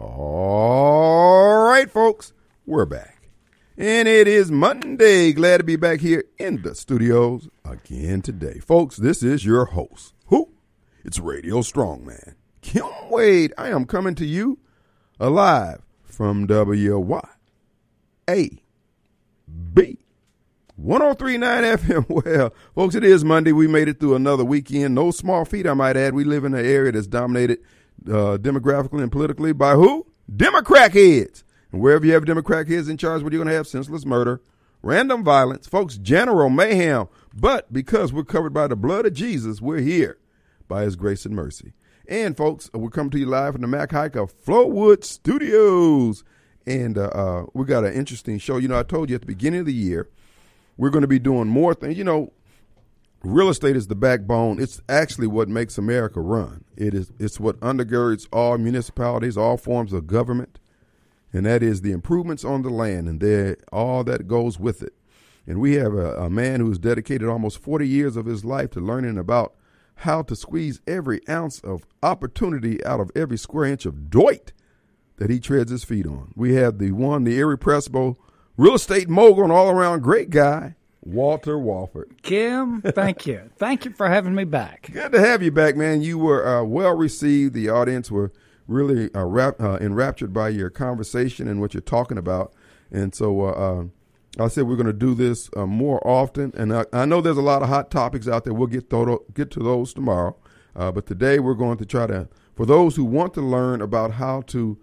All right, folks, we're back. And it is Monday. Glad to be back here in the studios again today. Folks, this is your host. Who? It's Radio Strongman. Kim Wade. I am coming to you alive from WY. A. B. 1039 FM. Well, folks, it is Monday. We made it through another weekend. No small feat, I might add. We live in an area that's dominated uh, demographically and politically by who? Democrat heads. And wherever you have Democrat heads in charge, what are you going to have? Senseless murder, random violence, folks, general mayhem. But because we're covered by the blood of Jesus, we're here by his grace and mercy. And folks, we're coming to you live from the Mac Haik of Flowood Studios. And uh, uh, we got an interesting show. You know, I told you at the beginning of the year, we're going to be doing more things. You know, real estate is the backbone. It's actually what makes America run. It is it's what undergirds all municipalities, all forms of government, and that is the improvements on the land and there all that goes with it. And we have a, a man who's dedicated almost 40 years of his life to learning about how to squeeze every ounce of opportunity out of every square inch of doit that he treads his feet on. We have the one, the irrepressible real estate mogul and all around great guy, Walter Wofford. Kim, thank you. thank you for having me back. Good to have you back, man. You were uh, well received. The audience were really uh, rap- uh, enraptured by your conversation and what you're talking about. And so uh, uh, I said we're going to do this uh, more often. And I, I, know there's a lot of hot topics out there. We'll get, to- get to those tomorrow. but today we're going to try to, for those who want to learn about how to,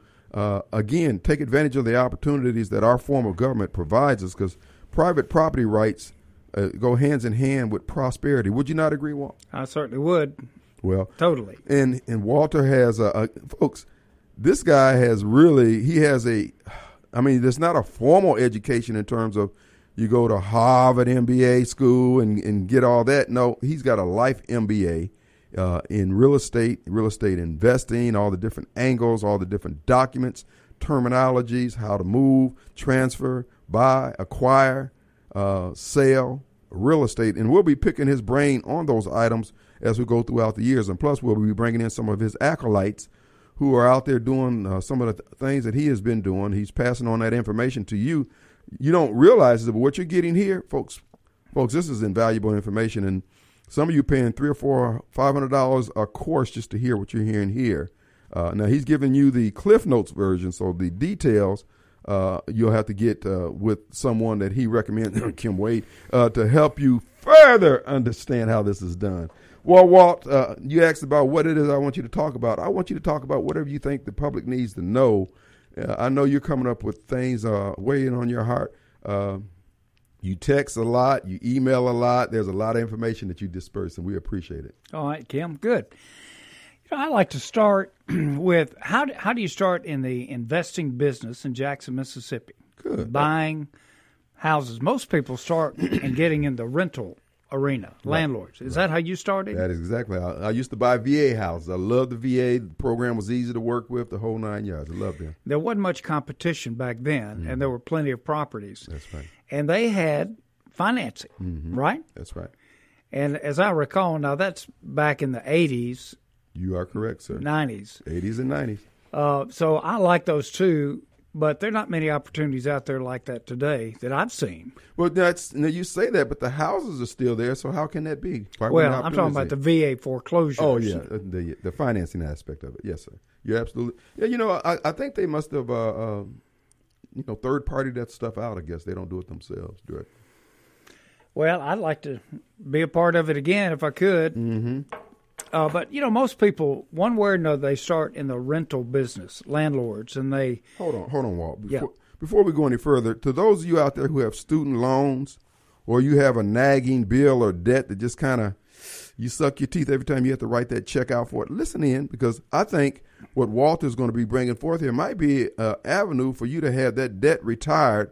again, take advantage of the opportunities that our form of government provides us, because private property rights uh, go hands in hand with prosperity. Would you not agree, Walt? I certainly would. Well, totally. And and Walter has a, a folks. This guy has really he has a, I mean, there's not a formal education in terms of you go to Harvard MBA school and and get all that. No, he's got a life MBA. Uh, in real estate, real estate investing, all the different angles, all the different documents, terminologies, how to move, transfer, buy, acquire, uh, sell, real estate. And we'll be picking his brain on those items as we go throughout the years. And plus, we'll be bringing in some of his acolytes who are out there doing uh, some of the th- things that he has been doing. He's passing on that information to you. You don't realize it, but what you're getting here, folks, folks, this is invaluable information. And some of you paying three or four, five hundred dollars a course just to hear what you're hearing here. Uh, now he's giving you the Cliff Notes version, so the details uh, you'll have to get uh, with someone that he recommends, Kim Wade, uh, to help you further understand how this is done. Well, Walt, uh, you asked about what it is I want you to talk about. I want you to talk about whatever you think the public needs to know. Uh, I know you're coming up with things uh, weighing on your heart. you text a lot, you email a lot. There's a lot of information that you disperse, and we appreciate it. All right, Kim, good. I like to start with how do, how do you start in the investing business in Jackson, Mississippi? Good. Buying houses. Most people start in getting in the rental arena, right. landlords. Is right. that how you started? That is exactly. How, I used to buy VA houses. I loved the VA. The program was easy to work with. The whole nine yards. I loved them. There wasn't much competition back then, mm-hmm. and there were plenty of properties. That's right. And they had financing, mm-hmm. right? That's right. And as I recall, now that's back in the '80s you are correct, sir. 90s. 80s and 90s. Uh, so I like those too, but there are not many opportunities out there like that today that I've seen. Well, that's now you say that, but the houses are still there. So how can that be? Why well, I'm talking about the VA foreclosure. Oh yeah, the the financing aspect of it. Yes, sir. You're absolutely. Yeah, you know, I, I think they must have, uh, uh, you know, third party that stuff out. I guess they don't do it themselves, direct. Well, I'd like to be a part of it again if I could. Mm-hmm. Uh, but you know, most people, one way or another, they start in the rental business, landlords, and they hold on, hold on, Walt. Before, yeah. before we go any further, to those of you out there who have student loans, or you have a nagging bill or debt that just kind of you suck your teeth every time you have to write that check out for it. Listen in, because I think what Walter is going to be bringing forth here might be an avenue for you to have that debt retired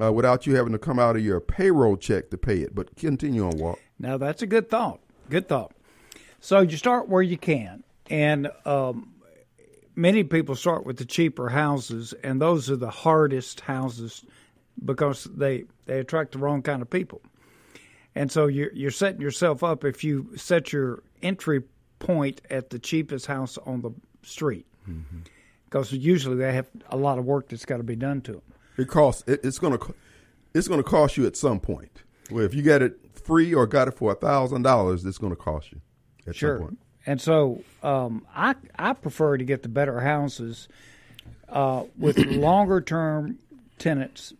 uh, without you having to come out of your payroll check to pay it. But continue on, Walt. Now that's a good thought. Good thought. So you start where you can, and um, many people start with the cheaper houses, and those are the hardest houses because they they attract the wrong kind of people. And so you're you're setting yourself up if you set your entry point at the cheapest house on the street. Mm-hmm. because usually they have a lot of work that's got to be done to them. It costs. It, it's gonna. It's gonna cost you at some point. Well, if you get it free or got it for a thousand dollars, it's gonna cost you at Sure. And so um, I I prefer to get the better houses uh, with longer term tenants,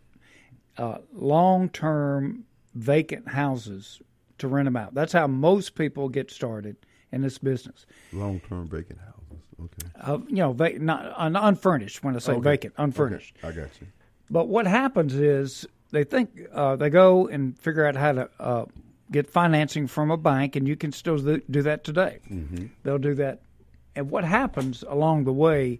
uh, long term vacant houses to rent them out. That's how most people get started in this business. Long term vacant houses. Okay. Uh, you know, va- not un- unfurnished. When I say Okay. vacant, unfurnished. Okay. I got you. But what happens is they think uh, they go and figure out how to uh, get financing from a bank, and you can still do that today. Mm-hmm. They'll do that. And what happens along the way,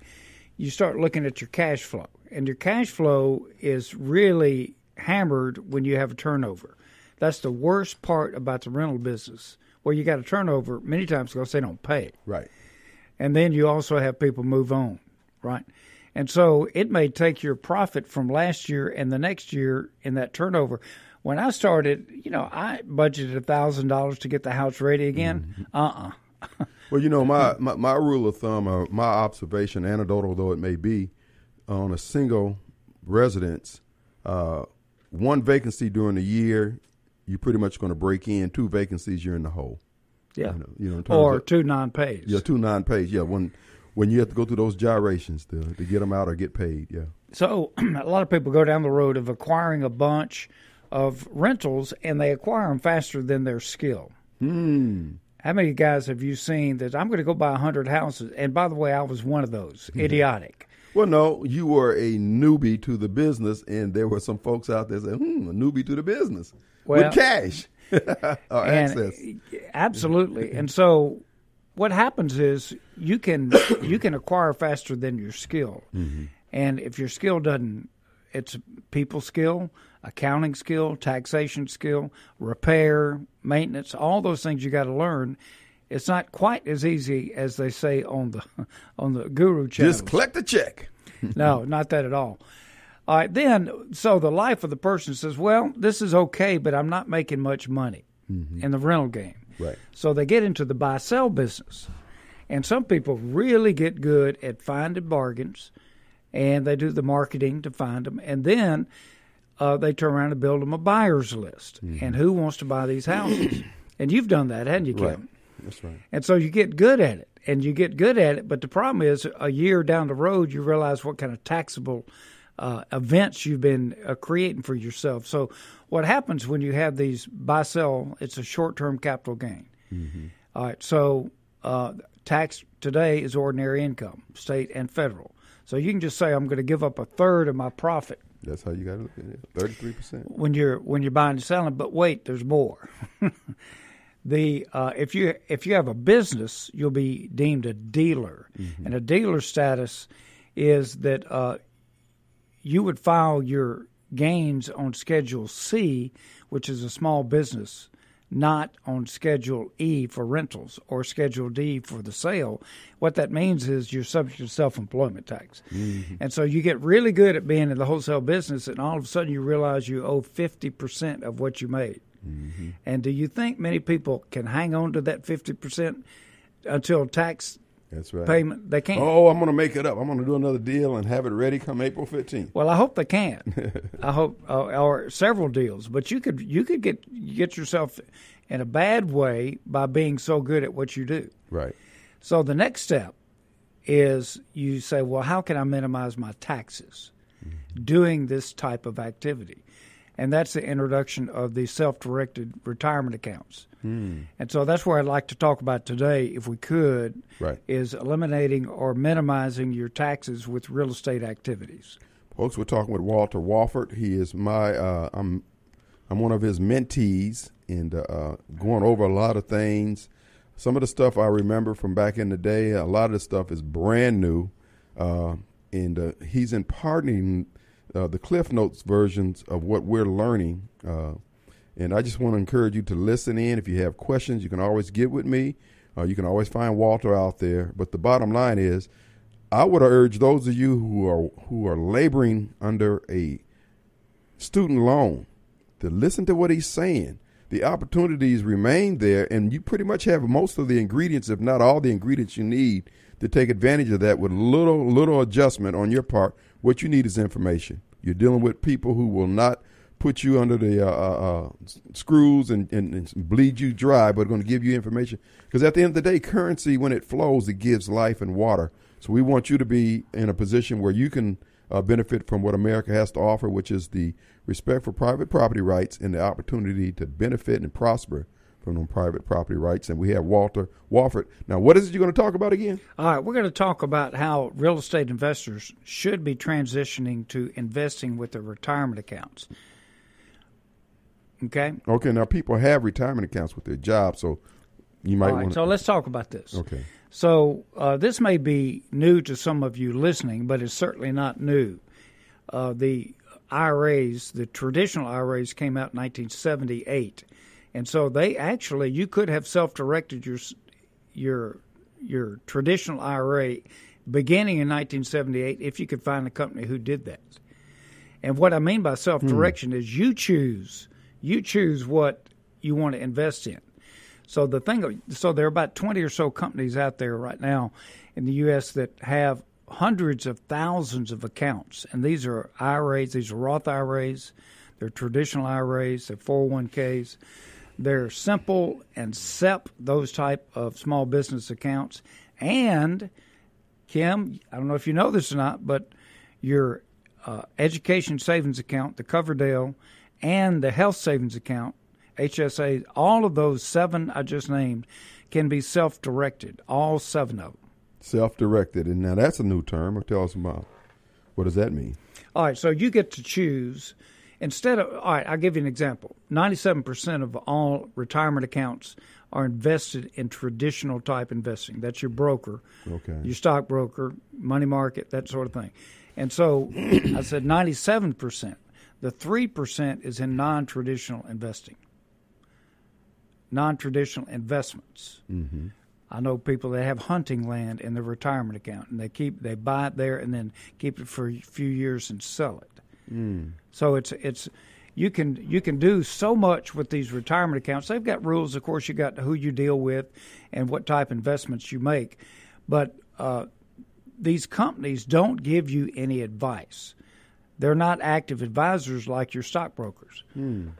you start looking at your cash flow, and your cash flow is really hammered when you have a turnover. That's the worst part about the rental business, where you got a turnover many times because they don't pay Right. and then you also have people move on, right? And so it may take your profit from last year and the next year in that turnover. When I started, you know, I budgeted a thousand dollars to get the house ready again. Uh uh Well, you know, my, my, my rule of thumb, or my observation, anecdotal though it may be, on a single residence, uh, one vacancy during the year, you're pretty much going to break in. Two vacancies, you're in the hole. Yeah. You know, you know Or of, two non pays. yeah, two non-pays. Yeah, when when you have to go through those gyrations to to get them out or get paid. Yeah. So a lot of people go down the road of acquiring a bunch of rentals and they acquire them faster than their skill. Hmm. How many guys have you seen that I'm going to go buy 100 houses? And by the way, I was one of those. Idiotic. Well, no, you were a newbie to the business, and there were some folks out there saying, "Hmm, a newbie to the business Well- with cash or access." absolutely and so what happens is you can you can acquire faster than your skill Mm-hmm. and if your skill doesn't it's people skill accounting skill taxation skill repair maintenance all those things you got to learn it's not quite as easy as they say on the on the guru channel Just collect the check. no, not that at all. All right, then, so the life of the person says, well, this is okay, but I'm not making much money mm-hmm. in the rental game. Right. So they get into the buy sell business. And some people really get good at finding bargains and they do the marketing to find them. And then uh, they turn around and build them a buyer's list. And who wants to buy these houses? and you've done that, haven't you, Right. That's right. And so you get good at it, and you get good at it. But the problem is, a year down the road, you realize what kind of taxable uh, events you've been uh, creating for yourself. So, what happens when you have these buy sell? It's a short term capital gain. All right. So, uh, tax today is ordinary income, state and federal. So you can just say, I'm going to give up a third of my profit That's how you got to look at it. Thirty-three percent. when you're when you're buying and selling. But wait, there's more. the uh, if you if you have a business, you'll be deemed a dealer, and a dealer status is that uh, you would file your gains on Schedule C, which is a small business, not on Schedule E for rentals or Schedule D for the sale. What that means is you're subject to self employment tax. And so you get really good at being in the wholesale business, and all of a sudden you realize you owe 50% of what you made. And do you think many people can hang on to that 50% until tax That's right. payment? They can't. Oh, I'm going to make it up. I'm going to do another deal and have it ready come April 15th. Well, I hope they can. I hope, uh, or several deals. But you could you could get get yourself in a bad way by being so good at what you do. Right. So the next step is you say, well, how can I minimize my taxes doing this type of activity? And that's the introduction of the self-directed retirement accounts. And so that's where I'd like to talk about today, if we could, Right. is eliminating or minimizing your taxes with real estate activities. Folks, we're talking with Walter Wofford. He is my, uh, I'm, I'm one of his mentees and uh, going over a lot of things. Some of the stuff I remember from back in the day, a lot of the stuff is brand new. Uh, and uh, he's imparting uh, the Cliff Notes versions of what we're learning. Uh, and I just want to encourage you to listen in. If you have questions, you can always get with me. You can always find Walter out there. But the bottom line is, I would urge those of you who are who are laboring under a student loan to listen to what he's saying the opportunities remain there, and you pretty much have most of the ingredients, if not all the ingredients you need to take advantage of that with little little adjustment on your part. What you need is information. You're dealing with people who will not put you under the uh, uh, uh screws and, and, and, bleed you dry, but are going to give you information. Because at the end of the day, currency, when it flows, it gives life and water. So we want you to be in a position where you can uh, benefit from what America has to offer, which is the respect for private property rights and the opportunity to benefit and prosper from them private property rights. And we have Walter Wofford. Now, what is it you're going to talk about again? All right, we're going to talk about how real estate investors should be transitioning to investing with their retirement accounts. Okay. Okay. Now, people have retirement accounts with their jobs, so you might wanna... So let's talk about this. Okay. So uh, this may be new to some of you listening, but it's certainly not new. Uh, the IRAs, the traditional IRAs, came out in 1978, and so they actually you could have self-directed your your your traditional IRA beginning in 1978 if you could find a company who did that. And what I mean by self-direction hmm. is you choose you choose what you want to invest in. So the thing, so there are about 20 or so companies out there right now in the U.S. that have hundreds of thousands of accounts, and these are IRAs, these are Roth IRAs, they're traditional IRAs, they're 401ks, they're simple and SEP, those type of small business accounts, and Kim, I don't know if you know this or not, but your uh, education savings account, the Coverdell, and the health savings account, HSA, all of those seven I just named can be self directed, all seven of them. Self directed. And now that's a new term. Tell us about what does that mean? All right, so you get to choose instead of all right, I'll give you an example. Ninety-seven percent of all retirement accounts are invested in traditional type investing. That's your broker, okay, your stockbroker, money market, that sort of thing. And so I said ninety-seven percent. The three percent is in non-traditional investing non traditional investments. Mm-hmm. I know people that have hunting land in their retirement account, and they keep they buy it there and then keep it for a few years and sell it. Mm. So it's it's you can you can do so much with these retirement accounts. They've got rules, of course. You got who you deal with and what type of investments you make, but uh, these companies don't give you any advice. They're not active advisors like your stockbrokers. Mm.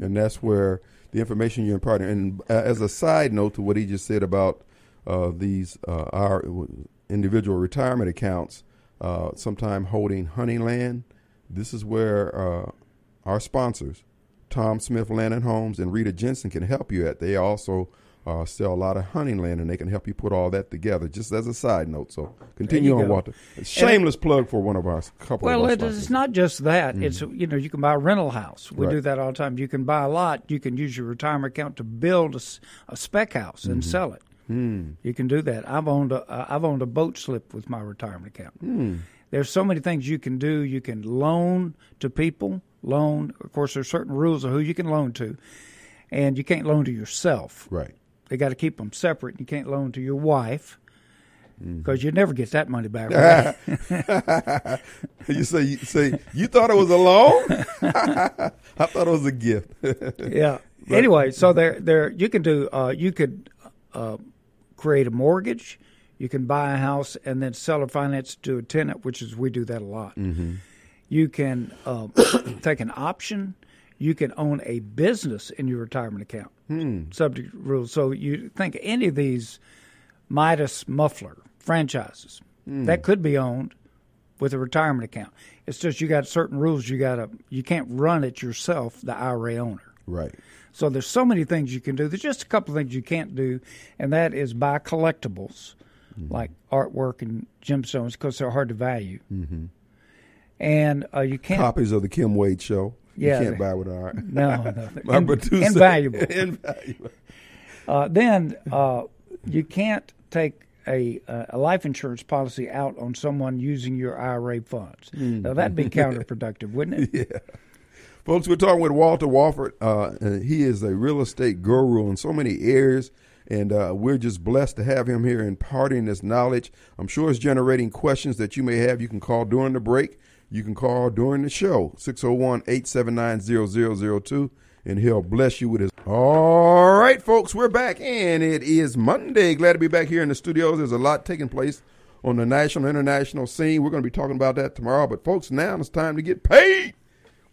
And that's where the information you're imparting. And uh, as a side note to what he just said about uh, these uh, our individual retirement accounts, uh, sometime holding hunting land, this is where uh, our sponsors, Tom Smith Land and Homes and Rita Jensen, can help you at. They also uh, sell a lot of hunting land, and they can help you put all that together. Just as a side note, so continue on, go. Walter. Shameless plug for one of our couple. Well, it it's not just that. Mm-hmm. It's you know you can buy a rental house. We right. do that all the time. You can buy a lot. You can use your retirement account to build a, a spec house and mm-hmm. sell it. Mm. You can do that. I've owned a uh, I've owned a boat slip with my retirement account. Mm. There's so many things you can do. You can loan to people. Loan, of course, there's certain rules of who you can loan to, and you can't loan to yourself. Right. They got to keep them separate. You can't loan to your wife because mm-hmm. you never get that money back. Right? you say you say you thought it was a loan. I thought it was a gift. yeah. But, anyway, so there there you can do uh, you could uh, create a mortgage. You can buy a house and then sell or finance to a tenant, which is we do that a lot. Mm-hmm. You can uh, take an option. You can own a business in your retirement account hmm. subject rules. So you think any of these Midas muffler franchises hmm. that could be owned with a retirement account. It's just you got certain rules. You got to you can't run it yourself, the IRA owner. Right. So there's so many things you can do. There's just a couple of things you can't do, and that is buy collectibles mm-hmm. like artwork and gemstones because they're hard to value. Mm-hmm. And uh, you can't copies of the Kim Wade show. Yeah, you can't buy with our no, no my in, producer. invaluable. invaluable. Uh, then uh, you can't take a, a life insurance policy out on someone using your IRA funds. Mm. Now that'd be counterproductive, wouldn't it? Yeah. Folks, we're talking with Walter Wofford. Uh, he is a real estate guru in so many areas, and uh, we're just blessed to have him here imparting this knowledge. I'm sure it's generating questions that you may have. You can call during the break. You can call during the show, 601 879 0002. and he'll bless you with his. All right, folks, we're back, and it is Monday. Glad to be back here in the studios. There's a lot taking place on the national, international scene. We're going to be talking about that tomorrow. But folks, now it's time to get paid.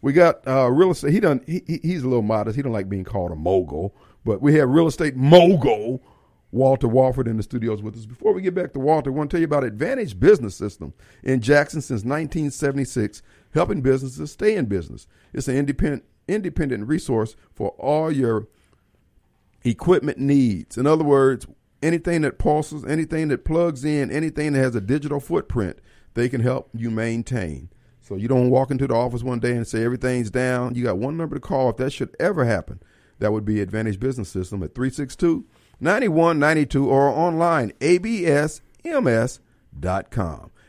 We got uh, real estate. He done. He, he's a little modest. He don't like being called a mogul. But we have real estate mogul Walter Wofford in the studios with us. Before we get back to Walter, I want to tell you about Advantage Business System in Jackson since 1976, helping businesses stay in business. It's an independent independent resource for all your equipment needs. In other words, anything that pulses, anything that plugs in, anything that has a digital footprint, they can help you maintain. So you don't walk into the office one day and say everything's down. You got one number to call if that should ever happen. That would be Advantage Business System at 362 9192 or online absms.com.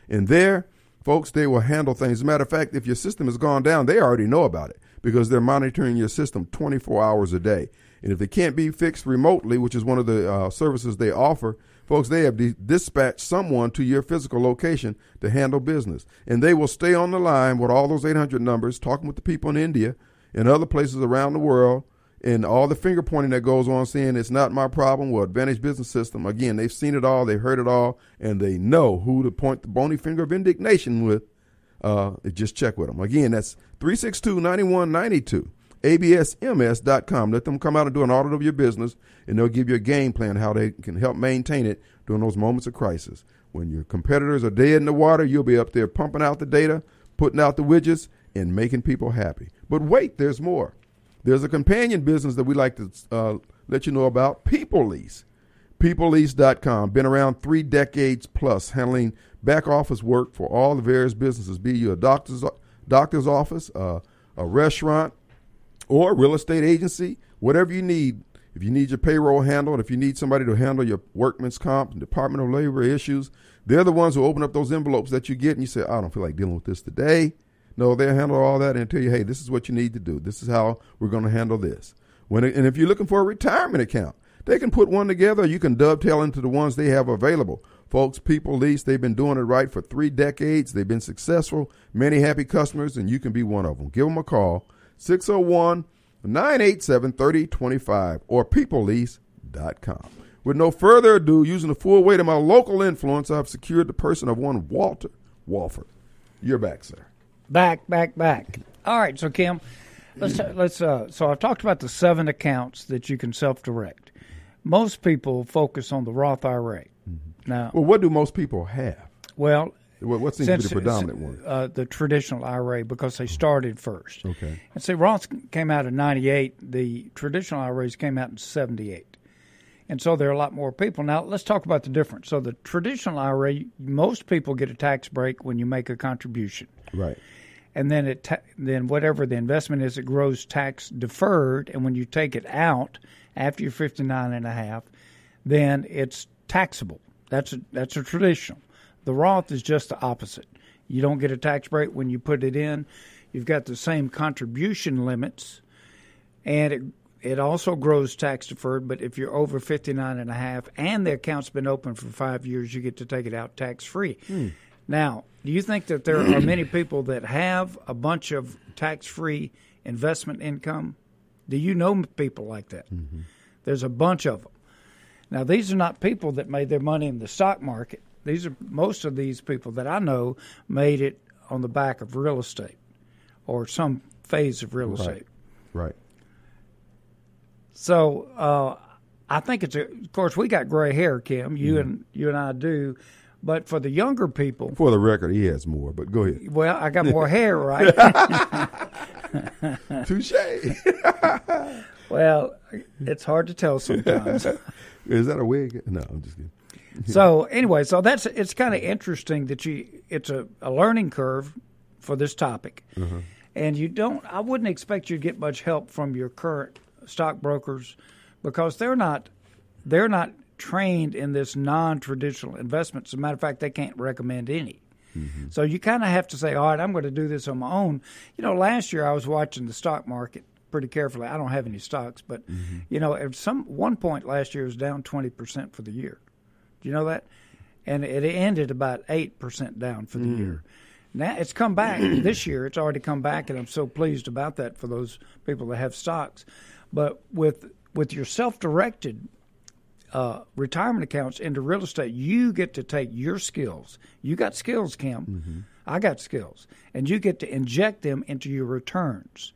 And there, folks, they will handle things. As a matter of fact, if your system has gone down, they already know about it because they're monitoring your system 24 hours a day. And if they can't be fixed remotely, which is one of the uh, services they offer, folks, they have dispatched someone to your physical location to handle business. And they will stay on the line with all those 800 numbers, talking with the people in India and other places around the world, and all the finger pointing that goes on, saying it's not my problem. Well, Advantage Business System, again, they've seen it all, they've heard it all, and they know who to point the bony finger of indignation with. Uh, just check with them. Again, that's 362 9192 absms.com. Let them come out and do an audit of your business, and they'll give you a game plan how they can help maintain it during those moments of crisis. When your competitors are dead in the water, you'll be up there pumping out the data, putting out the widgets, and making people happy. But wait, there's more. There's a companion business that we like to uh, let you know about, People Lease. PeopleLease.com. Been around three decades plus, handling back office work for all the various businesses, be you a doctor's doctor's office, uh, a restaurant, or a real estate agency, whatever you need. If you need your payroll handled, if you need somebody to handle your workman's comp, and Department of Labor issues, they're the ones who open up those envelopes that you get and you say, I don't feel like dealing with this today. No, they'll handle all that and tell you, hey, this is what you need to do. This is how we're going to handle this. When and if you're looking for a retirement account, they can put one together. You can dovetail into the ones they have available. Folks, People Lease, they've been doing it right for three decades. They've been successful, many happy customers, and you can be one of them. Give them a call, 601 987 3025 or peoplelease.com. With no further ado, using the full weight of my local influence, I've secured the person of one Walter Wofford. You're back, sir. Back, back, back. All right, so Kim, let's let's. Uh, so I've talked about the seven accounts that you can self-direct. Most people focus on the Roth IRA. Mm-hmm. Now, well, what do most people have? Well, what, what seems since, to be the predominant one? Uh, the traditional IRA because they started first. Okay. And see, Roth came out in '98. The traditional IRAs came out in '78. And so there are a lot more people. Now, let's talk about the difference. So, the traditional IRA, most people get a tax break when you make a contribution. Right and then it ta- then whatever the investment is, it grows tax deferred, and when you take it out after you're 59 and a half, then it's taxable. That's a, that's a traditional. The Roth is just the opposite. You don't get a tax break when you put it in. You've got the same contribution limits, and it it also grows tax deferred. But if you're over 59 and a half, and the account's been open for five years, you get to take it out tax free. Hmm. Now, do you think that there are many people that have a bunch of tax free investment income? Do you know people like that? Mm-hmm. There's a bunch of them. Now, these are not people that made their money in the stock market. These are most of these people that I know made it on the back of real estate or some phase of real right. estate. Right. So uh, I think it's a. Of course, we got gray hair, Kim. You mm-hmm. and you and I do. But for the younger people, for the record, he has more. But go ahead. Well, I got more hair, right? Touche. well, it's hard to tell sometimes. Is that a wig? No, I'm just kidding. so anyway, so that's it's kind of interesting that you it's a, a learning curve for this topic, uh-huh. and you don't. I wouldn't expect you to get much help from your current stockbrokers because they're not they're not trained in this non-traditional investment. As a matter of fact, they can't recommend any. Mm-hmm. So you kind of have to say, all right, I'm going to do this on my own. You know, last year I was watching the stock market pretty carefully. I don't have any stocks, but mm-hmm. you know, at some one point last year it was down 20 percent for the year. Do you know that? And it ended about eight percent down for the mm. year. Now it's come back this year. It's already come back, and I'm so pleased about that for those people that have stocks. But with with your self-directed uh, retirement accounts into real estate, you get to take your skills. You got skills, Kim. Mm-hmm. I got skills, and you get to inject them into your returns.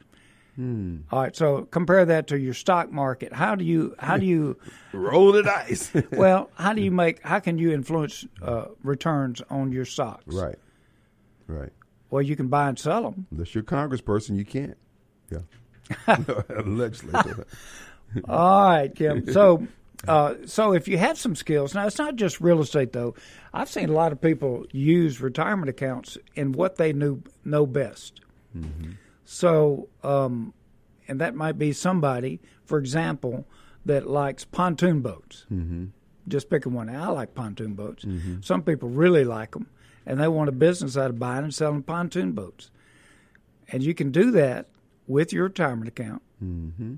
Hmm. All right, so compare that to your stock market. How do you how do you Roll the dice. well how do you make how can you influence uh, returns on your stocks? right. Right. Well, you can buy and sell them. Unless you're a congressperson, you can't. Yeah. Legislator. All right, Kim. So, uh, so if you have some skills, now it's not just real estate though. I've seen a lot of people use retirement accounts in what they knew know best. So, um, and that might be somebody, for example, that likes pontoon boats. Mm-hmm. Just picking one. I like pontoon boats. Some people really like them, and they want a business out of buying and selling pontoon boats. And you can do that with your retirement account. Mm-hmm.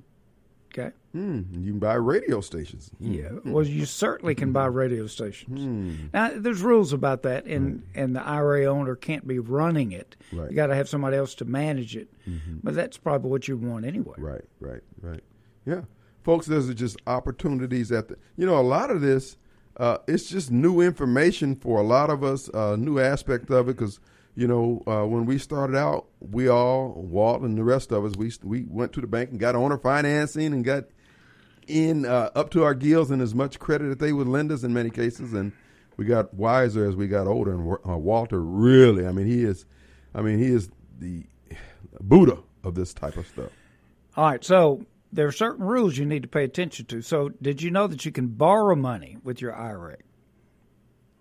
Okay. Hmm. You can buy radio stations. Yeah. Well, you certainly can buy radio stations. Now, there's rules about that, and and the IRA owner can't be running it. Right. You got to have somebody else to manage it. But that's probably what you want anyway. Right, right, right. Yeah, folks, those are just opportunities at the. You know, a lot of this, uh, it's just new information for a lot of us. Uh, new aspect of it because you know uh, when we started out, we all Walt and the rest of us, we we went to the bank and got owner financing and got in uh, up to our gills in as much credit that they would lend us in many cases, and we got wiser as we got older. And uh, Walter really, I mean, he is, I mean, he is the Buddha of this type of stuff. All right. So there are certain rules you need to pay attention to. So did you know that you can borrow money with your IRA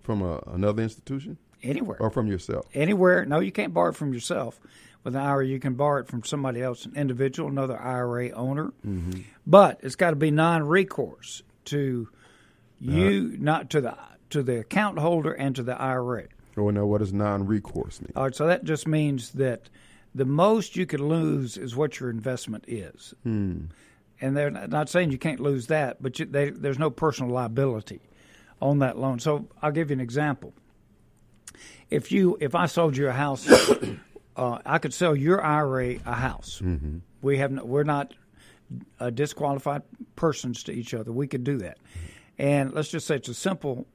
From a, another institution anywhere? or from yourself? Anywhere. No, you can't borrow it from yourself. With an IRA, you can borrow it from somebody else, an individual, another IRA owner. Mm-hmm. But it's got to be non-recourse to uh-huh. you, not to the to the account holder and to the IRA. Oh, no, what does non-recourse mean? All right, so that just means that the most you could lose is what your investment is. Hmm. And they're not not saying you can't lose that, but you, they, there's no personal liability on that loan. So I'll give you an example. If you if I sold you a house, uh, I could sell your IRA a house. We have no, we're not uh, disqualified persons to each other. We could do that, and let's just say it's a simple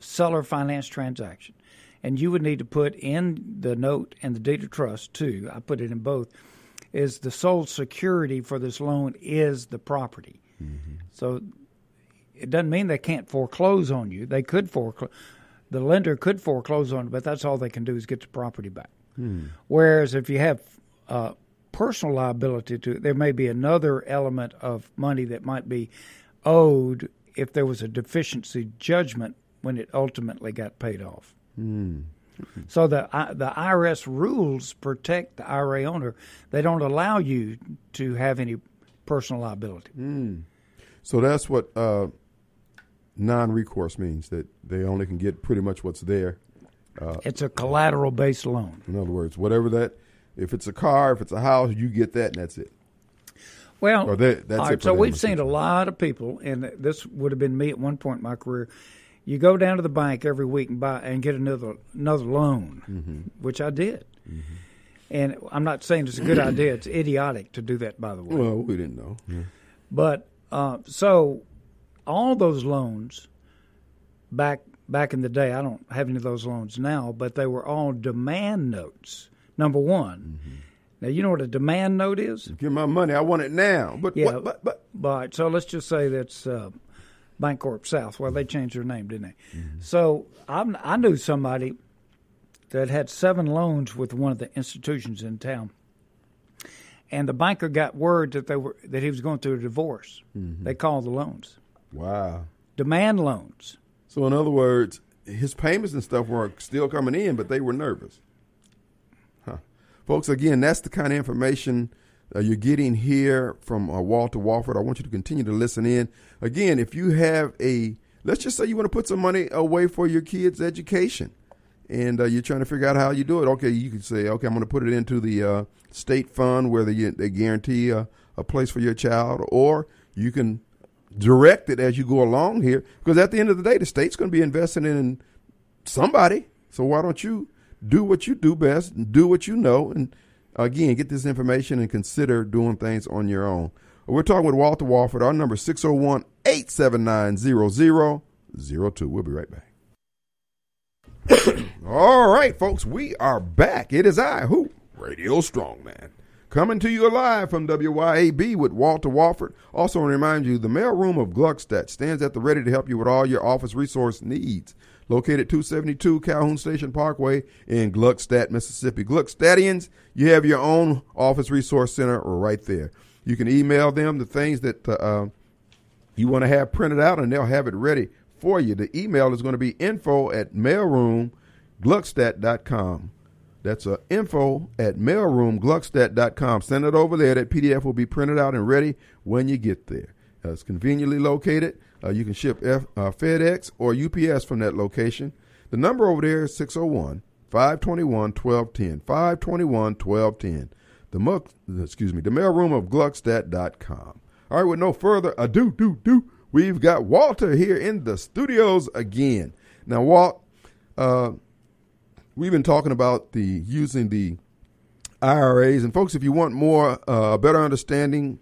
seller finance transaction, and you would need to put in the note and the deed of trust too. I put it in both. Is the sole security for this loan is the property. So it doesn't mean they can't foreclose on you. They could foreclose. The lender could foreclose on it, but that's all they can do is get the property back. Whereas if you have uh, personal liability to it, there may be another element of money that might be owed if there was a deficiency judgment when it ultimately got paid off. So the the IRS rules protect the IRA owner. They don't allow you to have any personal liability. So that's what uh, non-recourse means, that they only can get pretty much what's there. It's a collateral based loan. In other words, whatever that, if it's a car, if it's a house, you get that and that's it. Well, Or that- that's all it so we've seen a lot of people, and this would have been me at one point in my career. You go down to the bank every week and buy and get another another loan, Mm-hmm. which I did. And I'm not saying it's a good idea; it's idiotic to do that, by the way. Well, we didn't know. Yeah. But uh, so all those loans back back in the day, I don't have any of those loans now, but they were all demand notes. Number one. Mm-hmm. Now you know what a demand note is. Give my money. I want it now. But Yeah. what, but but But so let's just say that's uh, Bancorp South. Well, they changed their name, didn't they? So I'm, I knew somebody that had seven loans with one of the institutions in town, and the banker got word that they were that he was going through a divorce. They called the loans wow. demand loans. So in other words, his payments and stuff were still coming in, but they were nervous. Huh. Folks, again, that's the kind of information uh, you're getting here from uh, Walter Wofford. I want you to continue to listen in. Again, if you have a, let's just say you want to put some money away for your kids' education, and uh, you're trying to figure out how you do it. Okay, you can say, okay, I'm going to put it into the uh, state fund where they, they guarantee a, a place for your child, or you can direct it as you go along here. Because at the end of the day, the state's going to be investing in somebody. So why don't you do what you do best, do what you know, and again, get this information and consider doing things on your own. We're talking with Walter Wofford. Our number is 601 879 0002. We'll be right back. All right, folks, we are back. It is I, who? Radio Strongman. Coming to you live from WYAB with Walter Wofford. Also, want to remind you, the mailroom of Gluckstadt stands at the ready to help you with all your office resource needs. Located 272 Calhoun Station Parkway in Gluckstadt, Mississippi. Gluckstadtians, you have your own office resource center right there. You can email them the things that uh, you want to have printed out, and they'll have it ready for you. The email is going to be info at mailroomgluckstadt.com. That's uh, info at mailroomgluckstadt.com. Send it over there. That PDF will be printed out and ready when you get there. Uh, it's conveniently located. Uh, you can ship F, uh, FedEx or UPS from that location. The number over there is 601 521 1210. 521 1210 the muck, excuse me, the mailroom of Gluckstadt.com. All right, with no further ado, do, do, we've got Walter here in the studios again. Now, Walt, uh, we've been talking about the using the IRAs, and folks, if you want more, uh, a better understanding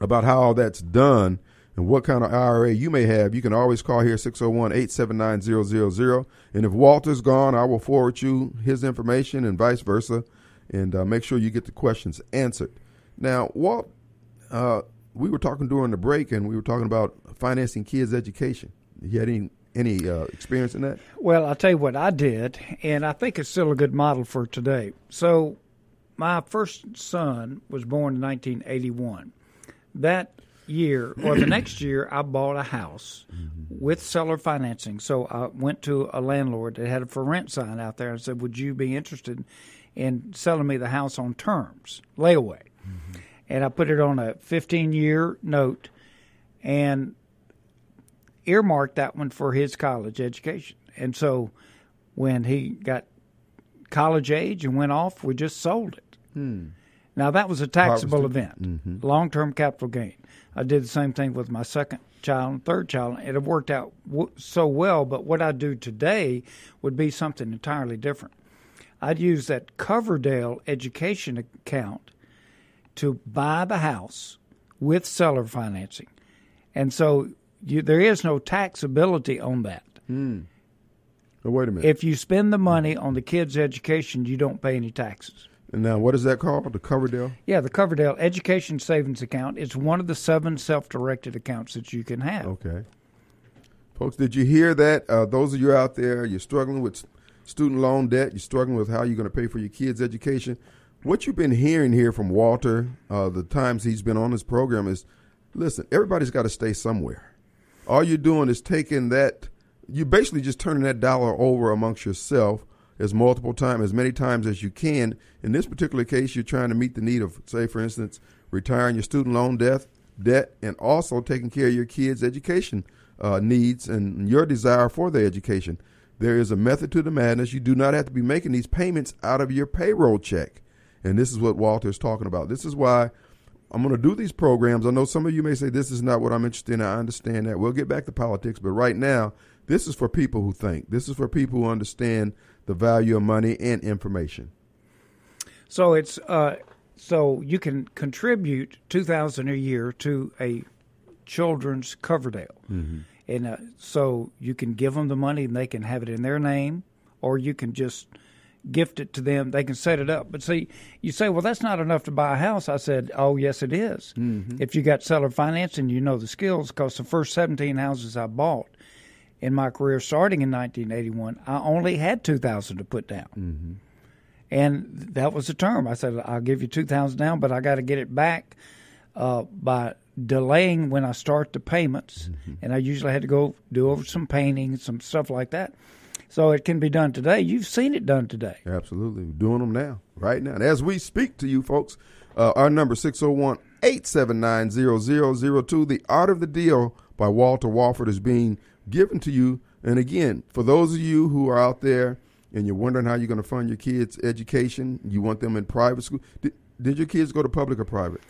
about how that's done and what kind of IRA you may have, you can always call here 601 879 0000. And if Walter's gone, I will forward you his information and vice versa and uh, make sure you get the questions answered. Now, Walt, uh, we were talking during the break, and we were talking about financing kids' education. You had any any uh, experience in that? Well, I'll tell you what I did, and I think it's still a good model for today. So, my first son was born in 1981. That year, or the next year, I bought a house with seller financing. So I went to a landlord that had a for rent sign out there and said, "Would you be interested in selling me the house on terms, layaway. Mm-hmm. And I put it on a 15 year note and earmarked that one for his college education. And so when he got college age and went off, we just sold it. Hmm. Now, that was a taxable event, mm-hmm. long term capital gain. I did the same thing with my second child and third child. It had worked out w- so well, but what I do today would be something entirely different. I'd use that Coverdell education account to buy the house with seller financing. And so you, there is no taxability on that. Hmm. Oh, wait a minute. If you spend the money on the kid's education, you don't pay any taxes. And now, what is that called? The Coverdell? Yeah, the Coverdell Education Savings Account. It's one of the seven self directed accounts that you can have. Okay. Folks, did you hear that? Uh, those of you out there, you're struggling with student loan debt, you're struggling with how you're going to pay for your kids' education. What you've been hearing here from Walter, uh, the times he's been on this program, is listen, everybody's got to stay somewhere. All you're doing is taking that, you're basically just turning that dollar over amongst yourself as multiple times, as many times as you can. In this particular case, you're trying to meet the need of, say, for instance, retiring your student loan debt, debt, and also taking care of your kids' education uh, needs and your desire for their education. There is a method to the madness. You do not have to be making these payments out of your payroll check. And this is what Walter is talking about. This is why I'm going to do these programs. I know some of you may say this is not what I'm interested in. I understand that. We'll get back to politics, but right now, this is for people who think. This is for people who understand the value of money and information. So it's uh, so you can contribute two thousand a year to a children's Coverdell, Mm-hmm. And uh, so you can give them the money and they can have it in their name, or you can just gift it to them. They can set it up. But see, you say, well, that's not enough to buy a house. I said, oh, yes, it is. Mm-hmm. If you got seller financing, you know the skills, because the first 17 houses I bought in my career starting in 1981, I only had 2000 to put down. Mm-hmm. And that was the term. I said, I'll give you 2000 down, but I got to get it back uh, by delaying when I start the payments, mm-hmm. and I usually had to go do over some painting, some stuff like that. So it can be done today. You've seen it done today. Absolutely. We're doing them now, right now. And as we speak to you folks, uh, our number 601 879 0002. The Art of the Deal by Walter Wofford is being given to you. And again, for those of you who are out there and you're wondering how you're going to fund your kids' education, you want them in private school. Did, did your kids go to public or private?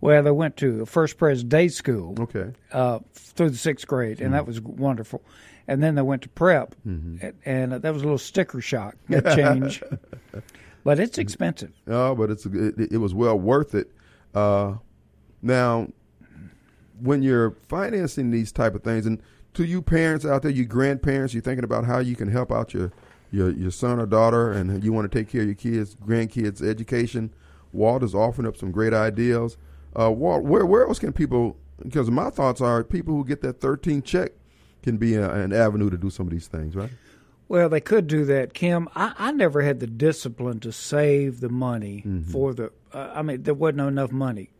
Well, they went to First Pres Day School. Okay. Uh, through the sixth grade, and mm. that was wonderful. And then they went to prep, Mm-hmm. and, and that was a little sticker shock that change. but it's expensive. Oh, but it's it, it was well worth it. Uh, now, when you're financing these type of things, and to you parents out there, you grandparents, you're thinking about how you can help out your your your son or daughter, and you want to take care of your kids, grandkids' education. Walt is offering up some great ideas. Uh, Walt, where where else can people? Because my thoughts are people who get that 13 check can be a, an avenue to do some of these things, right? Well, they could do that, Kim. I, I never had the discipline to save the money for the. Uh, I mean, there wasn't enough money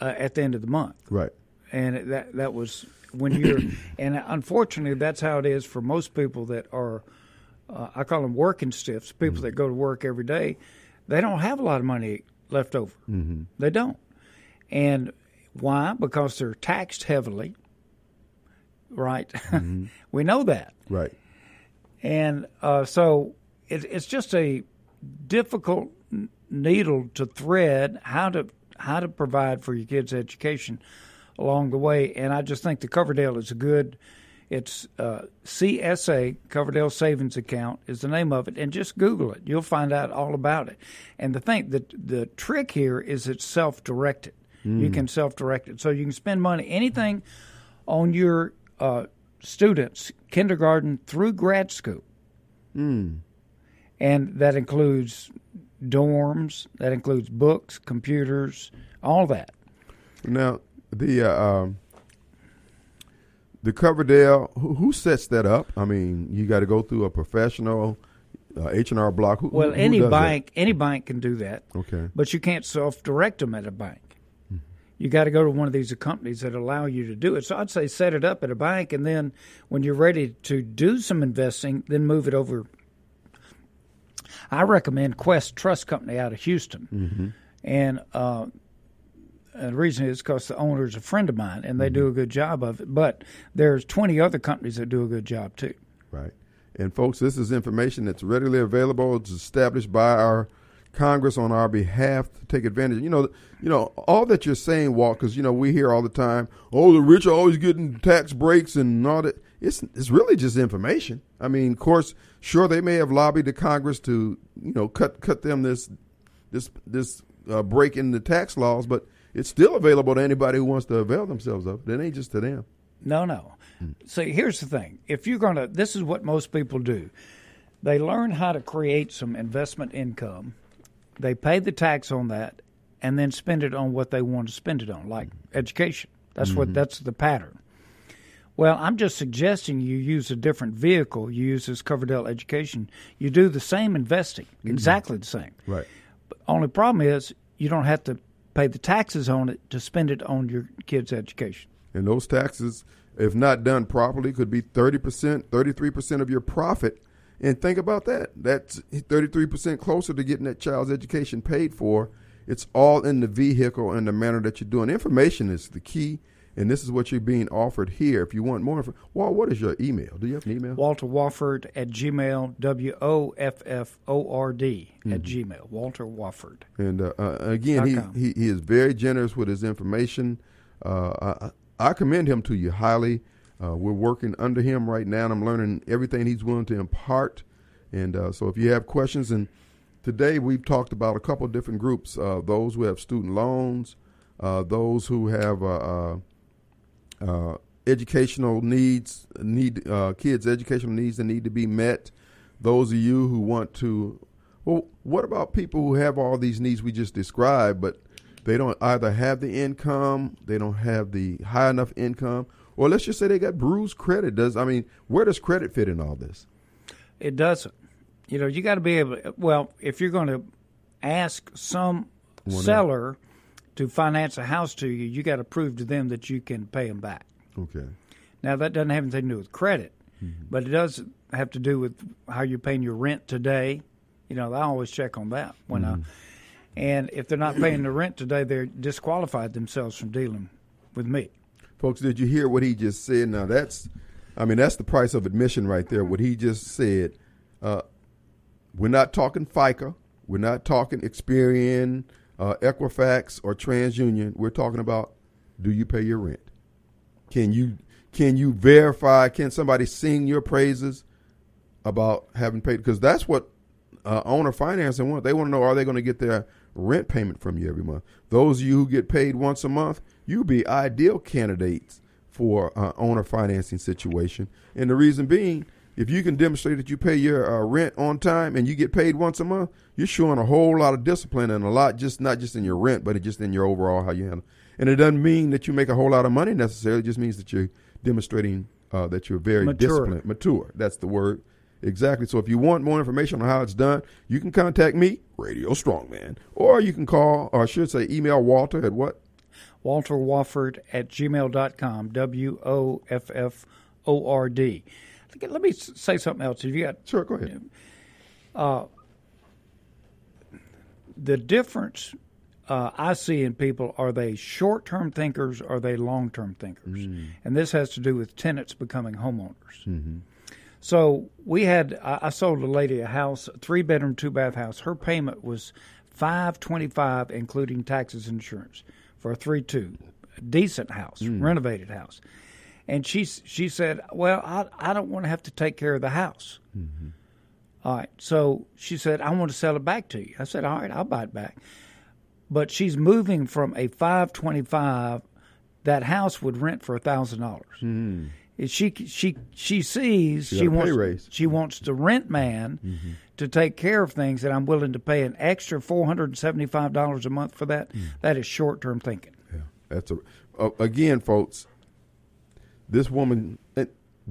uh, at the end of the month, Right. and that that was when you're. and unfortunately, that's how it is for most people that are. Uh, I call them working stiffs. People that go to work every day, they don't have a lot of money left over. Mm-hmm. They don't, and why? Because they're taxed heavily. Right. we know that. Right. And uh, so it, it's just a difficult needle to thread how to how to provide for your kids' education along the way. And I just think the Coverdell is a good. It's uh, CSA Coverdell Savings Account is the name of it, and just Google it. You'll find out all about it. And the thing, the the trick here is it's self directed. You can self direct it, so you can spend money anything on your uh, students, kindergarten through grad school and that includes dorms, that includes books, computers, all that. Now the uh, um, the Coverdell, who, who sets that up? I mean, you got to go through a professional uh, H and R Block. Who, Well, who- any does that? bank, any bank can do that, Okay. but you can't self-direct them at a bank. You got to go to one of these companies that allow you to do it. So I'd say set it up at a bank, and then when you're ready to do some investing, then move it over. I recommend Quest Trust Company out of Houston, and uh, and the reason is because the owner is a friend of mine, and they do a good job of it. But there's 20 other companies that do a good job too. Right. And folks, this is information that's readily available. It's established by our Congress on our behalf to take advantage. You know, you know all that you're saying, Walt, because you know we hear all the time, oh, the rich are always getting tax breaks and all that. It's it's really just information. I mean, of course, sure they may have lobbied the Congress to you know cut cut them this this this uh, break in the tax laws, but it's still available to anybody who wants to avail themselves of it. It ain't just to them. No, no. See, here's the thing. If you're going to, this is what most people do. They learn how to create some investment income. They pay the tax on that and then spend it on what they want to spend it on, like education. That's what mm-hmm. that's the pattern. Well, I'm just suggesting you use a different vehicle. You use this Coverdell education. You do the same investing, mm-hmm. exactly the same. Right. Only problem is you don't have to pay the taxes on it to spend it on your kids' education. And those taxes, if not done properly, could be 30%, 33% of your profit. And think about that. That's 33% closer to getting that child's education paid for. It's all in the vehicle and the manner that you're doing. Information is the key, and this is what you're being offered here. If you want more info, Walt, what is your email? Do you have an email? Walter Wofford at Gmail, W O F F O R D at Gmail. Walter Wofford. And uh, uh, again, he, he he is very generous with his information. Uh, I, I commend him to you highly. Uh, we're working under him right now, and I'm learning everything he's willing to impart. And uh, so, if you have questions, and today we've talked about a couple of different groups: uh, those who have student loans, uh, those who have uh, uh, educational needs, need kids' educational needs that need to be met. Those of you who want to, well, what about people who have all these needs we just described, but they don't either have the income, they don't have the high enough income, or let's just say they got bruised credit. Does I mean, where does credit fit in all this? It doesn't. You know, you got to be able. To, well, if you're going to ask some seller to finance a house to you, you got to prove to them that you can pay them back. Okay, Now that doesn't have anything to do with credit, mm-hmm. but it does have to do with how you're paying your rent today. You know, I always check on that when I. Mm-hmm. And if they're not paying the rent today, they're disqualified themselves from dealing with me. Folks, did you hear what he just said? Now that's, I mean, that's the price of admission right there. What he just said. Uh, we're not talking FICO. We're not talking Experian, uh, Equifax, or TransUnion. We're talking about do you pay your rent? Can you Can you verify? Can somebody sing your praises about having paid? Because that's what uh, owner financing want. They want to know are they going to get their rent payment from you every month? Those of you who get paid once a month, you be ideal candidates for uh, owner financing situation. And the reason being, if you can demonstrate that you pay your uh, rent on time and you get paid once a month, you're showing a whole lot of discipline and a lot just not just in your rent, but just in your overall how you handle. And it doesn't mean that you make a whole lot of money necessarily. It just means that you're demonstrating uh, that you're very Mature. disciplined, mature. That's the word. Exactly. So if you want more information on how it's done, you can contact me, Radio Strongman, or you can call, or I should say, email Walter at what? Walter Wofford at gmail.com, W O F F O R D. Let me say something else. If you got Sure, go ahead. Uh, the difference uh, I see in people are they short term thinkers or are they long term thinkers? Mm. And this has to do with tenants becoming homeowners. Mm-hmm. So we had I, I sold a lady a house, a three bedroom, two bath house. Her payment was five twenty five, including taxes and insurance, for a three two, decent house, hmm. renovated house. And she she said, "Well, I I don't want to have to take care of the house." Mm-hmm. All right. So she said, I want to sell it back to you. I said, All right, I'll buy it back. But she's moving from a five twenty five. That house would rent for a thousand dollars. Hmm. She she she sees She she, got a pay wants raise. she wants the rent man mm-hmm. To take care of things that I'm willing to pay an extra four hundred and seventy five dollars a month for that. That is short term thinking. Yeah, that's a uh, again, folks. This woman,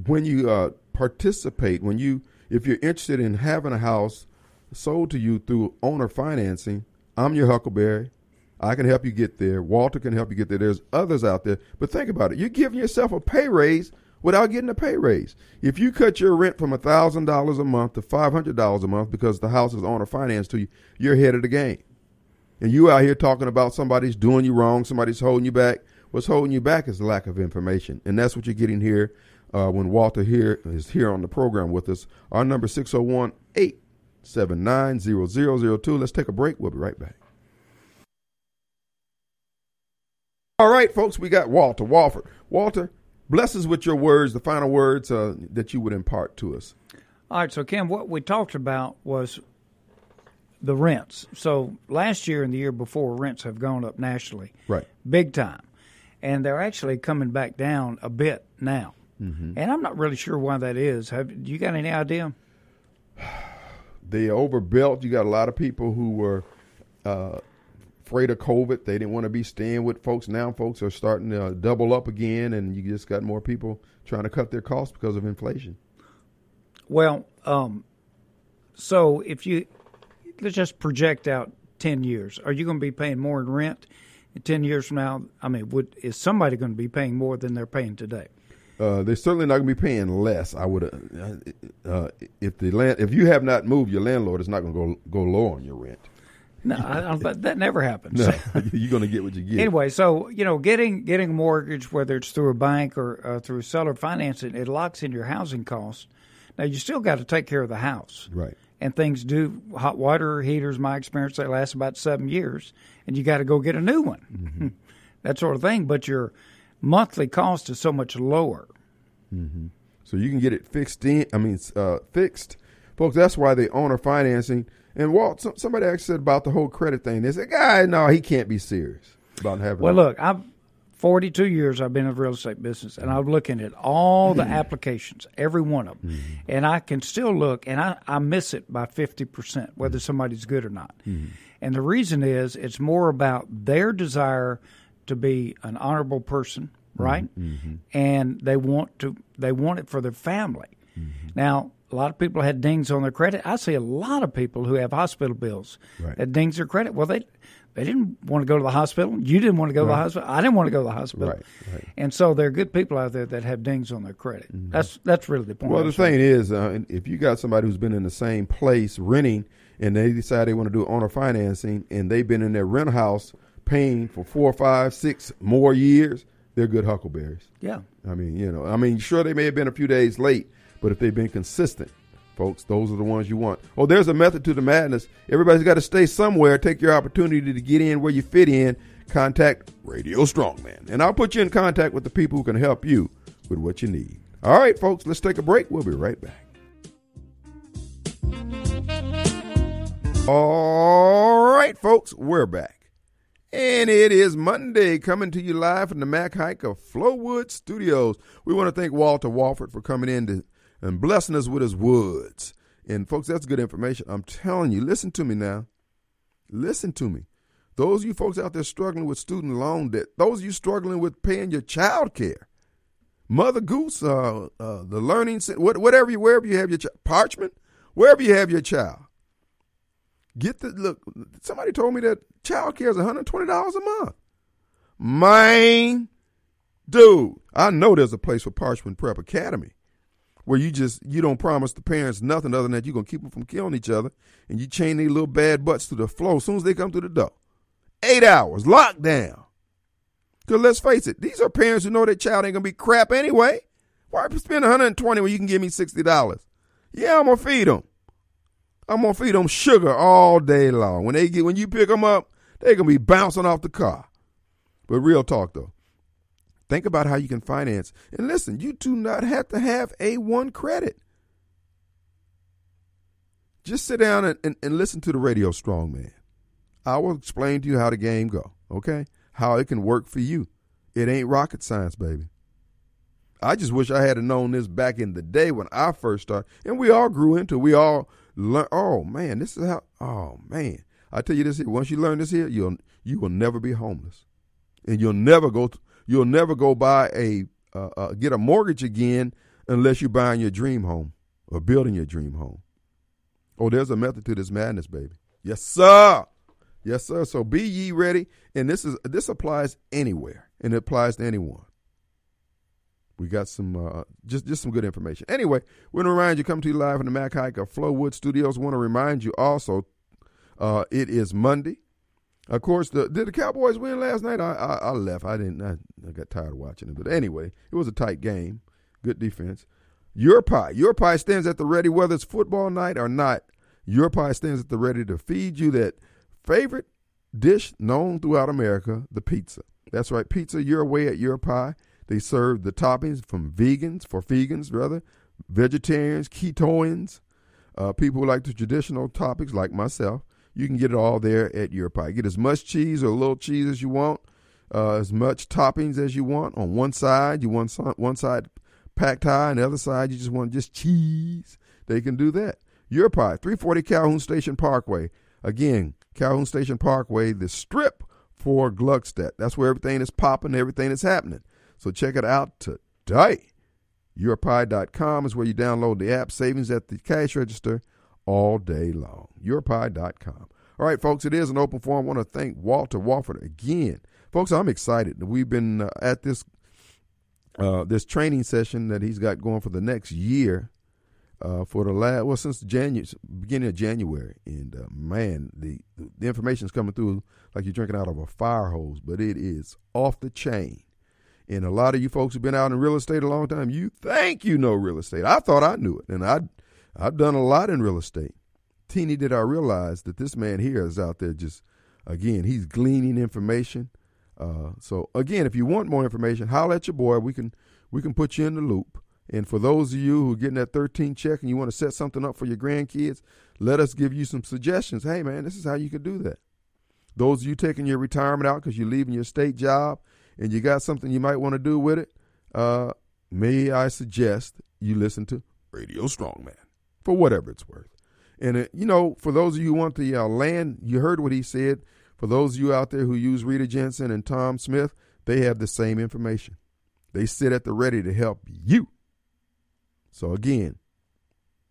when you uh, participate, when you, if you're interested in having a house sold to you through owner financing, I'm your Huckleberry. I can help you get there. Walter can help you get there. There's others out there, but think about it. You're giving yourself a pay raise without getting a pay raise. If you cut your rent from thousand dollars a month to five hundred dollars a month because the house is owner finance to you, you're ahead of the game and you out here talking about somebody's doing you wrong, somebody's holding you back. What's holding you back is the lack of information, and that's what you're getting here uh, when Walter here is here on the program with us. Our number 601-879-0002. Let's take a break. We'll be right back. All right, folks, we got Walter Wofford. Walter, bless us with your words, the final words uh, that you would impart to us. All right, so Kim, what we talked about was the rents. So last year and the year before, rents have gone up nationally, Right. big time, and they're actually coming back down a bit now. Mm-hmm. And I'm not really sure why that is. Have you got any idea? they overbuilt. You got a lot of people who were uh, afraid of COVID. They didn't want to be staying with folks. Now folks are starting to double up again, and you just got more people trying to cut their costs because of inflation. Well, um, so if you let's just project out ten years, are you going to be paying more in rent in ten years from now? I mean, would is somebody going to be paying more than they're paying today? Uh, they're certainly not going to be paying less. I would, uh, uh, if the land, if you have not moved, your landlord is not going to go go low on your rent. No, I, I, that never happens. No, you're going to get what you get. Anyway, so you know, getting getting a mortgage, whether it's through a bank or uh, through seller financing, it locks in your housing costs. Now you still got to take care of the house, Right. and things do hot water heaters. My experience, they last about seven years, and you got to go get a new one, that sort of thing. But your monthly cost is so much lower. So you can get it fixed in. I mean, uh, fixed, folks. That's why the owner financing. And Walt, some, somebody actually said about the whole credit thing. They said, "Guy, no, he can't be serious about having." Well, look, I've 42 years I've been in the real estate business, and I'm looking at all the mm-hmm. applications, every one of them, mm-hmm. and I can still look, and I, I miss it by 50 percent, whether mm-hmm. somebody's good or not. And the reason is it's more about their desire to be an honorable person, right? And they want to they want it for their family. Now, a lot of people had dings on their credit. I see a lot of people who have hospital bills Right. that dings their credit. Well, they they didn't want to go to the hospital. You didn't want to go to the hospital. I didn't want to go to the hospital. Right, right. And so there are good people out there that have dings on their credit. That's that's really the point. Well, the thing is, uh, if you got somebody who's been in the same place renting, and they decide they want to do owner financing, and they've been in their rent house paying for four, five, six more years, they're good huckleberries. yeah. I mean, you know, I mean, sure they may have been a few days late, but if they've been consistent, folks, those are the ones you want. Oh, there's a method to the madness. Everybody's got to stay somewhere. Take your opportunity to get in where you fit in. Contact Radio Strongman, and I'll put you in contact with the people who can help you with what you need. All right, folks, let's take a break. We'll be right back. All right, folks, we're back. And it is Monday coming to you live from the Mac Haik of Flowood Studios. We want to thank Walter Wofford for coming in to, and blessing us with his woods. And folks, that's good information. I'm telling you, listen to me now. Listen to me. Those of you folks out there struggling with student loan debt, those of you struggling with paying your child care, Mother Goose, uh, uh, the learning, whatever you, wherever you have your Parchman, wherever you have your child, get the look. Somebody told me that child care is $120 a month. Man, dude, I know there's a place for Parchman Prep Academy where you just you don't promise the parents nothing other than that you're gonna keep them from killing each other, and you chain these little bad butts to the floor as soon as they come to the door. Eight hours lockdown. Cause let's face it, these are parents who know their child ain't gonna be crap anyway. Why spend 120 when you can give me sixty dollars? Yeah, I'm gonna feed them. I'm gonna feed them sugar all day long. When they get when you pick them up, they're gonna be bouncing off the car. But real talk though, Think about how you can finance. And listen, you do not have to have A1 credit. Just sit down and, and, and listen to the radio strongman. I will explain to you how the game go, okay? How it can work for you. It ain't rocket science, baby. I just wish I had known this back in the day when I first started. And we all grew into. We all learn oh man, this is how oh man. I tell you this here, once you learn this here, you'll you will never be homeless. And you'll never go You'll never go buy a uh, uh, get a mortgage again unless you're buying your dream home or building your dream home. Oh, there's a method to this madness, baby. Yes, sir. Yes, sir. So be ye ready. And this is this applies anywhere, and it applies to anyone. We got some uh, just just some good information. Anyway, we want to remind you come to you live from the Mac Haik of Flowood Studios. Want to remind you also, uh, it is Monday. Of course, the, did the Cowboys win last night? I, I, I left. I didn't. I, I, got tired of watching it. But anyway, it was a tight game. Good defense. Your pie. Your pie stands at the ready, whether it's football night or not. Your pie stands at the ready to feed you that favorite dish known throughout America, the pizza. That's right, pizza your way at your pie. They serve the toppings from vegans, for vegans rather, vegetarians, ketoians, uh, people who like the traditional topics like myself. You can get it all there at your pie. Get as much cheese or a little cheese as you want, uh, as much toppings as you want. On one side, you want one side packed high, and the other side, you just want just cheese. They can do that. Your pie, 340 Calhoun Station Parkway. Again, Calhoun Station Parkway, the strip for Gluckstadt. That's where everything is popping, everything is happening. So check it out today. Yourpie.com is where you download the app. Savings at the cash register all day long. Yourpie.com. All right, folks, it is an open forum. I want to thank Walter Wofford again. Folks, I'm excited. We've been uh, at this uh, this training session that he's got going for the next year uh, for the last, well, since January, beginning of January. And uh, man, the, the information is coming through like you're drinking out of a fire hose, but it is off the chain. And a lot of you folks who've been out in real estate a long time, you think you know real estate. I thought I knew it, and I I've done a lot in real estate. Teeny did I realize that this man here is out there just, again, he's gleaning information. Uh, so again, if you want more information, holler at your boy. We can we can put you in the loop. And for those of you who are getting that 13 check and you want to set something up for your grandkids, let us give you some suggestions. Hey man, this is how you could do that. Those of you taking your retirement out because you're leaving your state job and you got something you might want to do with it, uh, may I suggest you listen to Radio Strongman for whatever it's worth. And, it, you know, for those of you who want the uh, land, you heard what he said. For those of you out there who use Rita Jensen and Tom Smith, they have the same information. They sit at the ready to help you. So, again,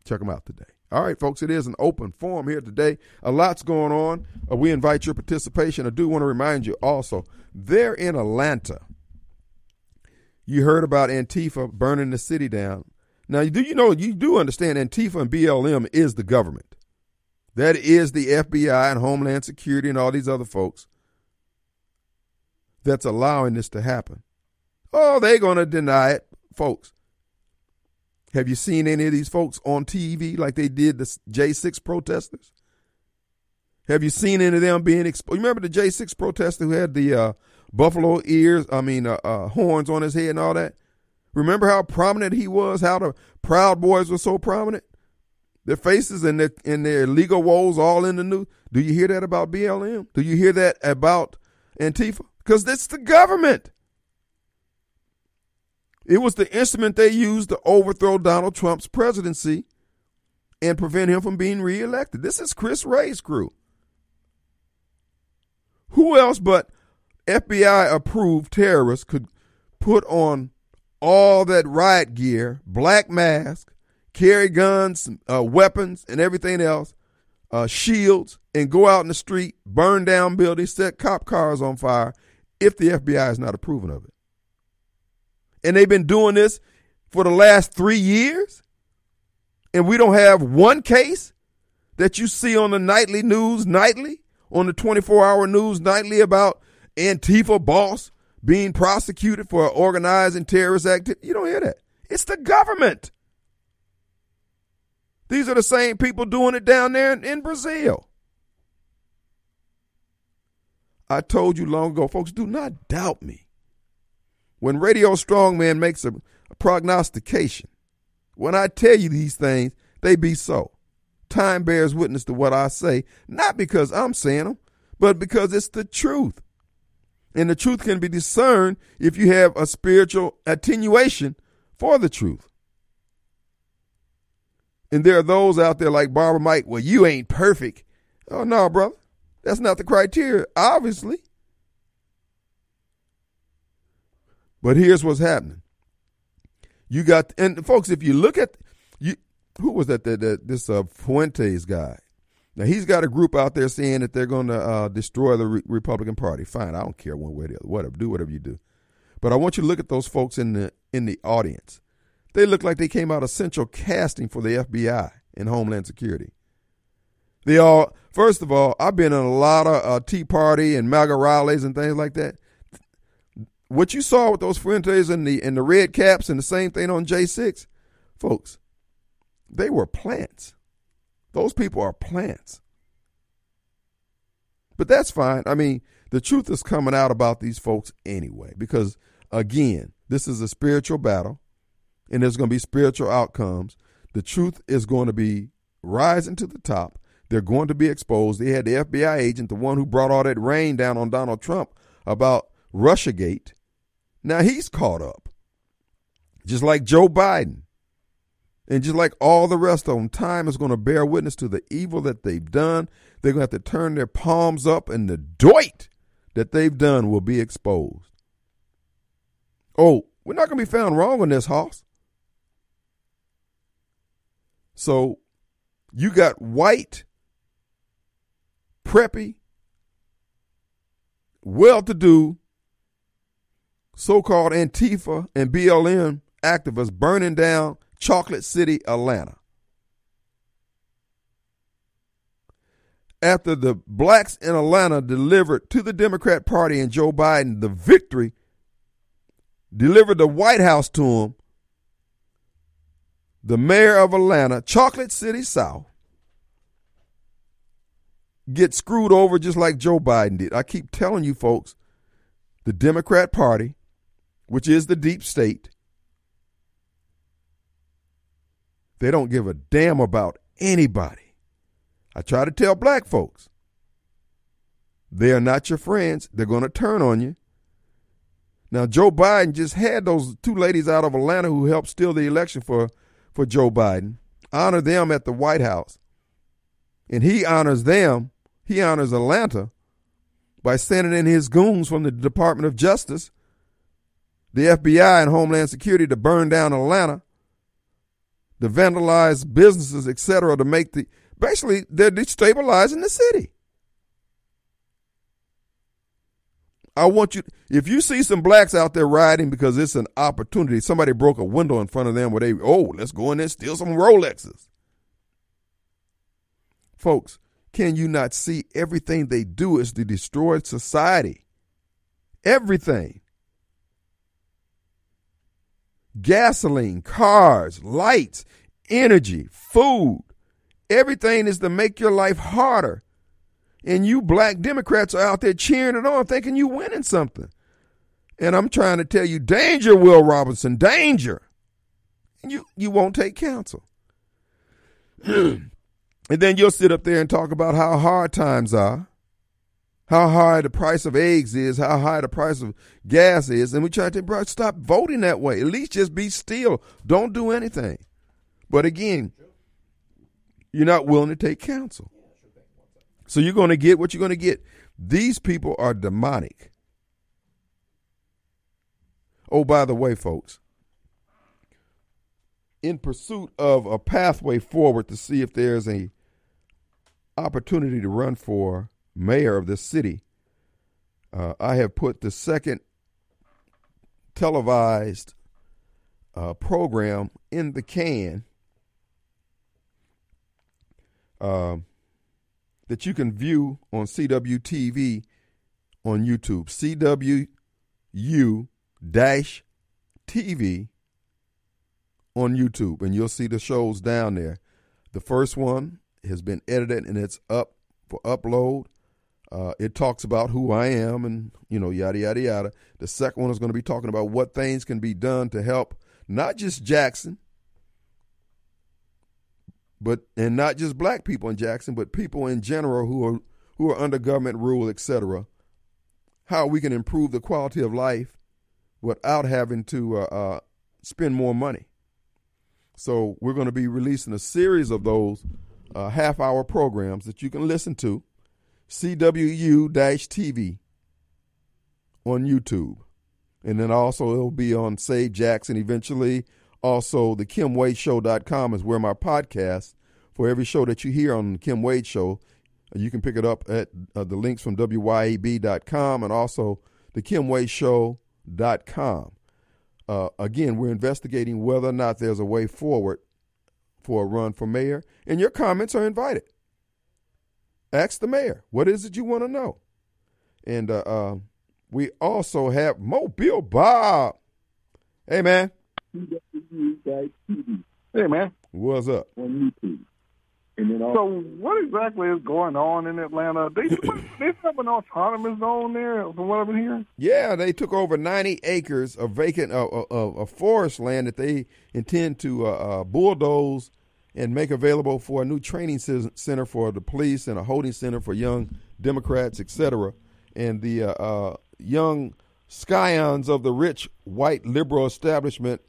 check them out today. All right, folks, it is an open forum here today. A lot's going on. Uh, we invite your participation. I do want to remind you also, they're in Atlanta. You heard about Antifa burning the city down. Now, do you know, you do understand Antifa and BLM is the government. That is the FBI and Homeland Security and all these other folks that's allowing this to happen. Oh, they're going to deny it. Folks, have you seen any of these folks on TV like they did the J6 protesters? Have you seen any of them being exposed? You remember the J6 protester who had the uh, buffalo ears, I mean, uh, uh, horns on his head and all that? Remember how prominent he was? How the Proud Boys were so prominent? Their faces and their and their legal woes all in the news. Do you hear that about BLM? Do you hear that about Antifa? Because it's the government. It was the instrument they used to overthrow Donald Trump's presidency and prevent him from being reelected. This is Chris Wray's crew. Who else but FBI approved terrorists could put on all that riot gear, black mask, carry guns, uh, weapons, and everything else, uh, shields, and go out in the street, burn down buildings, set cop cars on fire if the FBI is not approving of it? And they've been doing this for the last three years? And we don't have one case that you see on the nightly news nightly, on the 24 hour news nightly about Antifa boss being prosecuted for organizing terrorist activity. You don't hear that. It's the government. These are the same people doing it down there in, in Brazil. I told you long ago, folks, do not doubt me. When Radio Strongman makes a, a prognostication, when I tell you these things, they be so. Time bears witness to what I say, not because I'm saying them, but because it's the truth. And the truth can be discerned if you have a spiritual attenuation for the truth. And there are those out there like Barbara Mike, well, you ain't perfect. Oh, no, brother. That's not the criteria, obviously. But here's what's happening. You got, and folks, if you look at, you, who was that, that, that this uh, Fuentes guy? Now he's got a group out there saying that they're going to uh, destroy the Re- Republican Party. Fine, I don't care one way or the other. Whatever, do whatever you do. But I want you to look at those folks in the in the audience. They look like they came out of central casting for the FBI and Homeland Security. They all, first of all, I've been in a lot of uh, Tea Party and MAGA rallies and things like that. What you saw with those Fuentes and the and the red caps and the same thing on J6, folks, they were plants. Those people are plants. But that's fine. I mean, the truth is coming out about these folks anyway, because again, this is a spiritual battle and there's going to be spiritual outcomes. The truth is going to be rising to the top. They're going to be exposed. They had the FBI agent, the one who brought all that rain down on Donald Trump about Russiagate. Now he's caught up. Just like Joe Biden. And just like all the rest of them, time is going to bear witness to the evil that they've done. They're going to have to turn their palms up, and the doit that they've done will be exposed. Oh, we're not going to be found wrong on this, Hoss. So you got white, preppy, well to do, so called Antifa and BLM activists burning down Chocolate City, Atlanta. After the blacks in Atlanta delivered to the Democrat Party and Joe Biden the victory, delivered the White House to him, the mayor of Atlanta, Chocolate City South, get screwed over just like Joe Biden did. I keep telling you folks, the Democrat Party, which is the deep state, They don't give a damn about anybody. I try to tell black folks they are not your friends. They're going to turn on you. Now, Joe Biden just had those two ladies out of Atlanta who helped steal the election for, for Joe Biden, honor them at the White House. And he honors them, he honors Atlanta by sending in his goons from the Department of Justice, the FBI, and Homeland Security to burn down Atlanta to vandalize businesses, etc., to make the basically they're destabilizing the city. I want you if you see some blacks out there riding because it's an opportunity, somebody broke a window in front of them where they oh, let's go in there steal some Rolexes. Folks, can you not see everything they do is to destroy society? Everything gasoline, cars, lights, energy, food. Everything is to make your life harder. And you black Democrats are out there cheering it on, thinking you're winning something. And I'm trying to tell you, danger, Will Robinson, danger. You, you won't take counsel. and then you'll sit up there and talk about how hard times are, how high the price of eggs is, how high the price of gas is. And we try to bro, stop voting that way. At least just be still. Don't do anything. But again, you're not willing to take counsel. So you're going to get what you're going to get. These people are demonic. Oh, by the way, folks, in pursuit of a pathway forward to see if there's a opportunity to run for mayor of this city, uh, I have put the second televised uh, program in the can uh, that you can view on CWTV on YouTube. CWU dash TV on YouTube, and you'll see the shows down there. The first one has been edited and it's up for upload. Uh, it talks about who I am and, you know, yada, yada, yada. The second one is going to be talking about what things can be done to help not just Jackson, but and not just black people in Jackson, but people in general who are who are under government rule, etc. How we can improve the quality of life without having to uh, uh, spend more money. So we're going to be releasing a series of those uh, half-hour programs that you can listen to, CWU-TV on YouTube, and then also it'll be on Save Jackson eventually. Also, the Kim Wade KimWadeShow.com is where my podcast for every show that you hear on the Kim Wade Show. You can pick it up at uh, the links from WYAB.com and also the Kim Wade Show com. Uh, again, we're investigating whether or not there's a way forward for a run for mayor, and your comments are invited. Ask the mayor, what is it you want to know? And uh, uh, we also have Mobile Bob. Hey, man. Hey, man. What's up? On YouTube. So what exactly is going on in Atlanta? They they have an autonomous zone there, from what I've been hearing. Yeah, they took over ninety acres of vacant uh, of, of forest land that they intend to uh, uh, bulldoze and make available for a new training center for the police and a holding center for young Democrats, etc. And the uh, uh, young scions of the rich white liberal establishment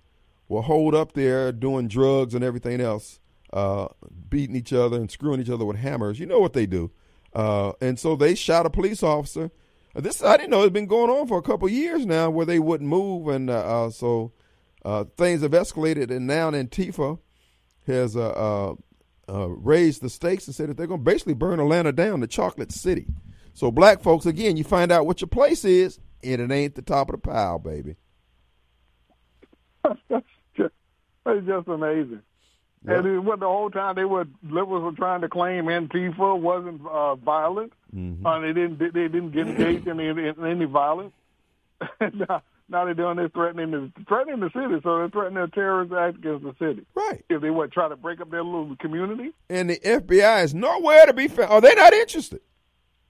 will hold up there doing drugs and everything else uh, beating each other and screwing each other with hammers. You know what they do. Uh, and so they shot a police officer. This I didn't know it's been going on for a couple years now, where they wouldn't move, and uh, uh so things have escalated. And now in Antifa has raised the stakes and said that they're going to basically burn Atlanta down, the Chocolate City. So black folks, again, you find out what your place is, and it ain't the top of the pile, baby. that's just, that's just amazing. Yep. And what the whole time they were liberals were trying to claim Antifa wasn't uh, violent, mm-hmm. uh, they didn't they didn't get engaged in any, in any violence. now, now they're doing this threatening the threatening the city, so they're threatening a terrorist act against the city. Right. If they would try to break up their little community. And the FBI is nowhere to be found. Are they not interested?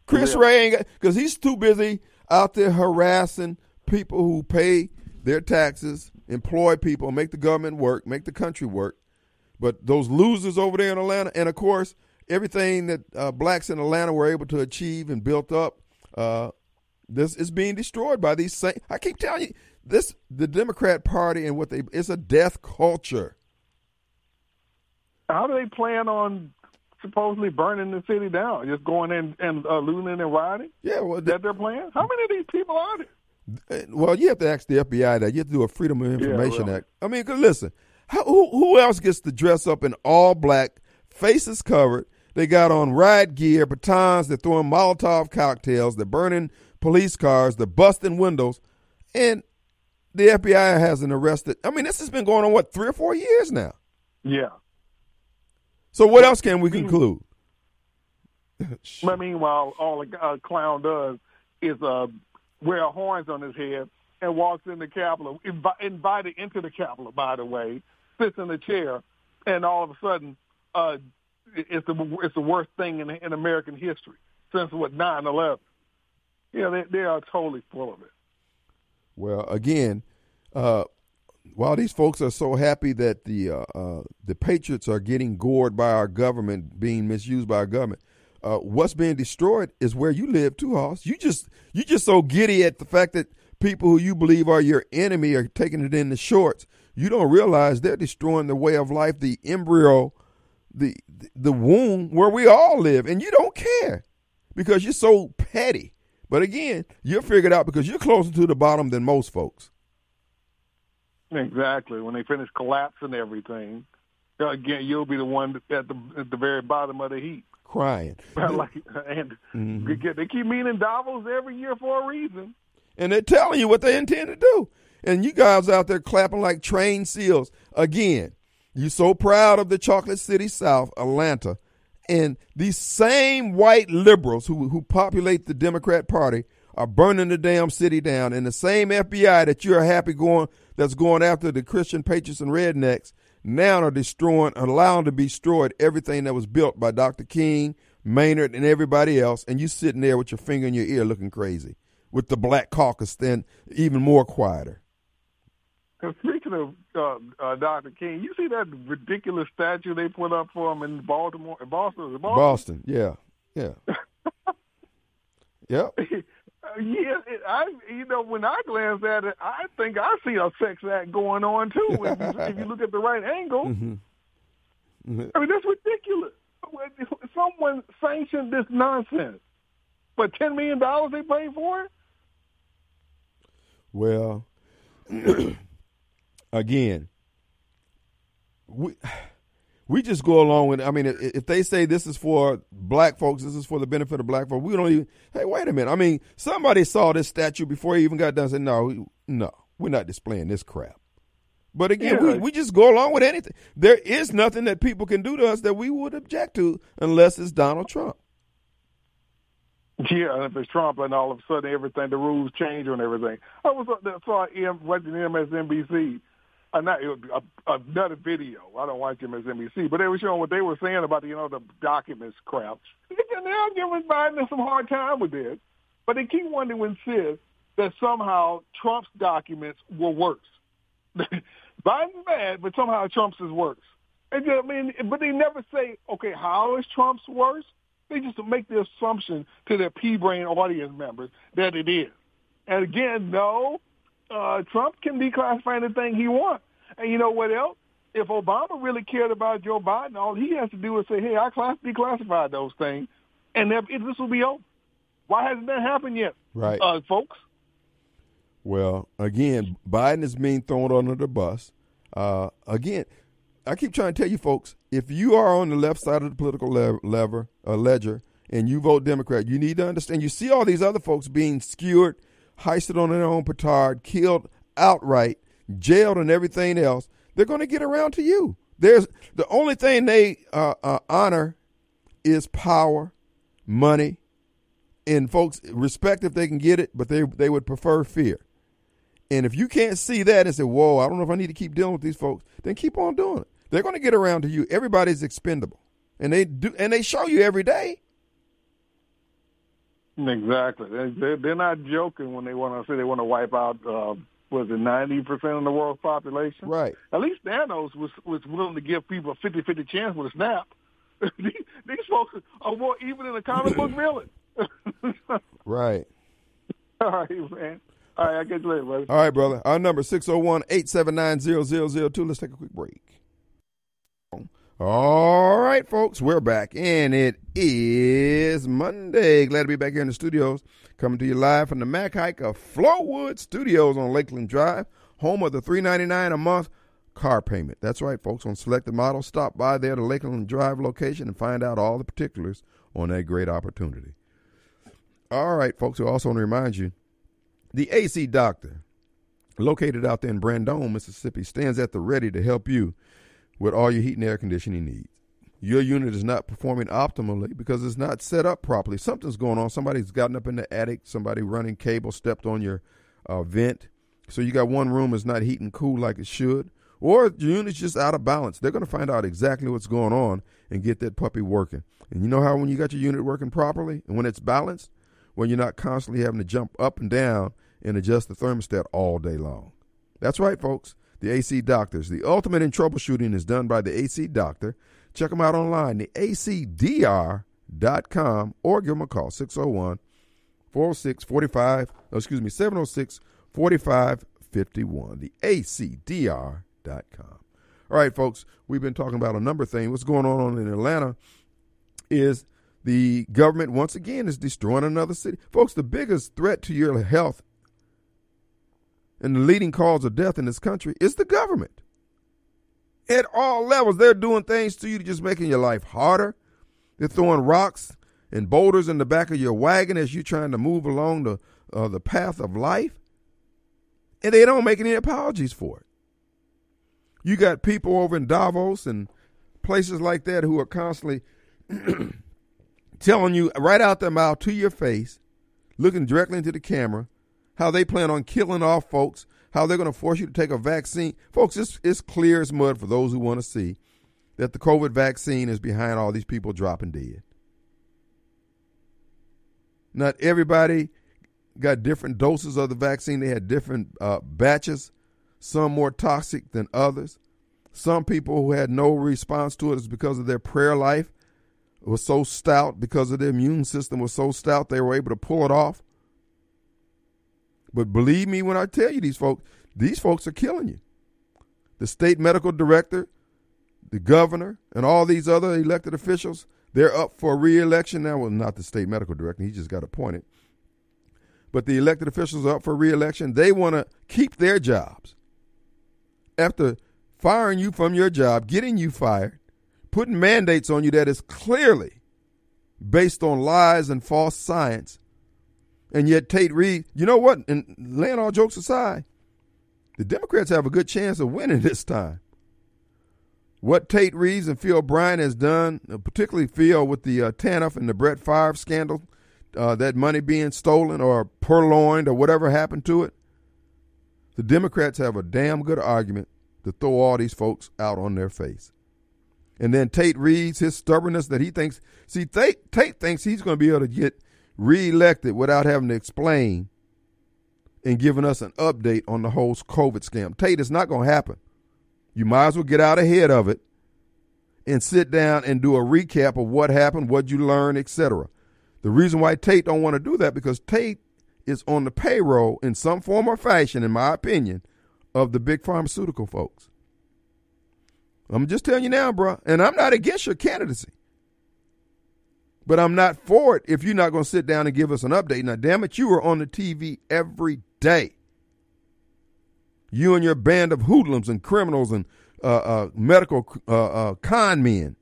Chris yeah. Wray ain't because he's too busy out there harassing people who pay their taxes, employ people, make the government work, make the country work but those losers over there in Atlanta, and of course, everything that uh, blacks in Atlanta were able to achieve and built up, uh, this is being destroyed by these same. I keep telling you, this the Democrat Party and what they it's a death culture. How do they plan on supposedly burning the city down? Just going in and uh, looting and rioting? Yeah, well, that their plan? How many of these people are there? Uh, well, you have to ask the FBI that. You have to do a Freedom of Information yeah, Act. I mean, cause listen, how, who, who else gets to dress up in all black, faces covered? They got on riot gear, batons, they're throwing Molotov cocktails, they're burning police cars, they're busting windows, and the FBI hasn't arrested. I mean, this has been going on, what, three or four years now? Yeah. So what else can we conclude? but meanwhile, all a clown does is uh, wear horns on his head and walks in the Capitol, inv- invited into the Capitol, by the way, sits in the chair, and all of a sudden, uh, it's the it's the worst thing in in American history since what nine eleven. Yeah, they they are totally full of it. Well, again, uh, while these folks are so happy that the uh, uh, the patriots are getting gored by our government, being misused by our government, uh, what's being destroyed is where you live too, Hoss. You just you just so giddy at the fact that people who you believe are your enemy are taking it in the shorts. You don't realize they're destroying the way of life, the embryo, the the womb where we all live, and you don't care because you're so petty. But again, you're figured out because you're closer to the bottom than most folks. Exactly. When they finish collapsing everything, again, you'll be the one at the at the very bottom of the heap. Crying. like, and mm-hmm. they keep meeting Davos every year for a reason. And they're telling you what they intend to do. And you guys out there clapping like trained seals. Again, you're so proud of the Chocolate City South, Atlanta, and these same white liberals who, who populate the Democrat Party are burning the damn city down. And the same FBI that you're happy going that's going after the Christian patriots and rednecks now are destroying, allowing to be destroyed everything that was built by Dr. King, Maynard, and everybody else. And you sitting there with your finger in your ear looking crazy with the Black Caucus then even more quieter. Speaking of uh, uh, Dr. King, you see that ridiculous statue they put up for him in Baltimore, Boston? Boston? Boston, yeah, yeah, yeah. Yeah, I you know when I glance at it, I think I see a sex act going on too. if, you, if you look at the right angle, mm-hmm. Mm-hmm. I mean that's ridiculous. Someone sanctioned this nonsense, but ten million dollars they paid for it. Well, again, we we just go along with. I mean, if they say this is for black folks, this is for the benefit of black folks, we don't even. Hey, wait a minute. I mean, somebody saw this statue before he even got done. And said, no, no, we're not displaying this crap. But again, yeah. we, we just go along with anything. There is nothing that people can do to us that we would object to unless it's Donald Trump. Yeah, and if it's Trump, and all of a sudden everything, the rules change on everything. I was up there, saw watching MSNBC uh, not uh, another video. I don't watch MSNBC, but they were showing what they were saying about the, you know the documents crap. They're giving Biden some hard time with this, but they keep wanting to insist that somehow Trump's documents were worse. Biden's bad, but somehow Trump's is worse. And, I mean, but they never say, okay, how is Trump's worse? They just make the assumption to their P-brain audience members that it is. And again, no, uh, Trump can declassify anything he wants. And you know what else? If Obama really cared about Joe Biden, all he has to do is say, "Hey, I class- declassified those things," and this will be over. Why hasn't that happened yet, right, uh, folks? Well, again, Biden is being thrown under the bus. Uh, again, I keep trying to tell you, folks, if you are on the left side of the political le- lever, uh, ledger, and you vote Democrat, you need to understand. You see all these other folks being skewered heisted on their own petard, killed outright, jailed, and everything else, they're going to get around to you. There's the only thing they uh, uh, honor is power, money, and folks respect if they can get it, but they they would prefer fear. And if you can't see that and say, "Whoa, I don't know if I need to keep dealing with these folks," then keep on doing it. They're going to get around to you. Everybody's expendable, and they do, and they show you every day. Exactly. They, they're not joking when they want to say they want to wipe out. Uh, was it ninety percent of the world's population? Right. At least Thanos was was willing to give people a 50-50 chance with a snap. these, these folks are more even in a comic book villain. right. All right, man. All right, I'll get you later, brother. All right, brother. Our number 601-879-0002. Let's take a quick break. All right, folks, we're back, and it is Monday. Glad to be back here in the studios, coming to you live from the Mac Haik of Flowood Studios on Lakeland Drive, home of the three ninety nine a month car payment. That's right, folks. On selected models, stop by there to Lakeland Drive location and find out all the particulars on that great opportunity. All right, folks. We also want to remind you, the AC Doctor, located out there in Brandon, Mississippi, stands at the ready to help you with all your heat and air conditioning needs. Your unit is not performing optimally because it's not set up properly. Something's going on. Somebody's gotten up in the attic. Somebody running cable stepped on your uh, vent. So you got one room is not heating cool like it should, or your unit's just out of balance. They're going to find out exactly what's going on and get that puppy working. And you know how when you got your unit working properly and when it's balanced, when you're not constantly having to jump up and down and adjust the thermostat all day long. That's right, folks. The AC Doctors. The ultimate in troubleshooting is done by the AC Doctor. Check them out online, the acdr.com, or give them a call, 601 406 45, excuse me, 706 4551, the acdr.com. All right, folks, we've been talking about a number of things. What's going on in Atlanta is the government, once again, is destroying another city. Folks, the biggest threat to your health and the leading cause of death in this country is the government. At all levels, they're doing things to you to just making your life harder. They're throwing rocks and boulders in the back of your wagon as you're trying to move along the uh, the path of life, and they don't make any apologies for it. You got people over in Davos and places like that who are constantly telling you right out their mouth to your face, looking directly into the camera, how they plan on killing off folks, how they're going to force you to take a vaccine. Folks, it's, it's clear as mud for those who want to see that the COVID vaccine is behind all these people dropping dead. Not everybody got different doses of the vaccine. They had different uh, batches, some more toxic than others. Some people who had no response to it is because of their prayer life was so stout, because of their immune system was so stout, they were able to pull it off. But believe me when I tell you these folks, these folks are killing you. The state medical director, the governor, and all these other elected officials, they're up for reelection now. Well, not the state medical director, he just got appointed. But the elected officials are up for reelection. They want to keep their jobs. After firing you from your job, getting you fired, putting mandates on you that is clearly based on lies and false science, and yet Tate Reed, you know what? And laying all jokes aside, the Democrats have a good chance of winning this time. What Tate Reeves and Phil Bryant has done, uh, particularly Phil with the uh, TANF and the Brett Favre scandal, uh, that money being stolen or purloined or whatever happened to it, the Democrats have a damn good argument to throw all these folks out on their face. And then Tate Reeves, his stubbornness that he thinks, see, Tate, Tate thinks he's going to be able to get reelected without having to explain and giving us an update on the whole COVID scam. Tate, it's not going to happen. You might as well get out ahead of it and sit down and do a recap of what happened, what you learned, etc. The reason why Tate don't want to do that because Tate is on the payroll in some form or fashion, in my opinion, of the big pharmaceutical folks. I'm just telling you now, bro, and I'm not against your candidacy. But I'm not for it if you're not going to sit down and give us an update. Now, damn it, you are on the TV every day. You and your band of hoodlums and criminals and uh, uh, medical uh, uh con men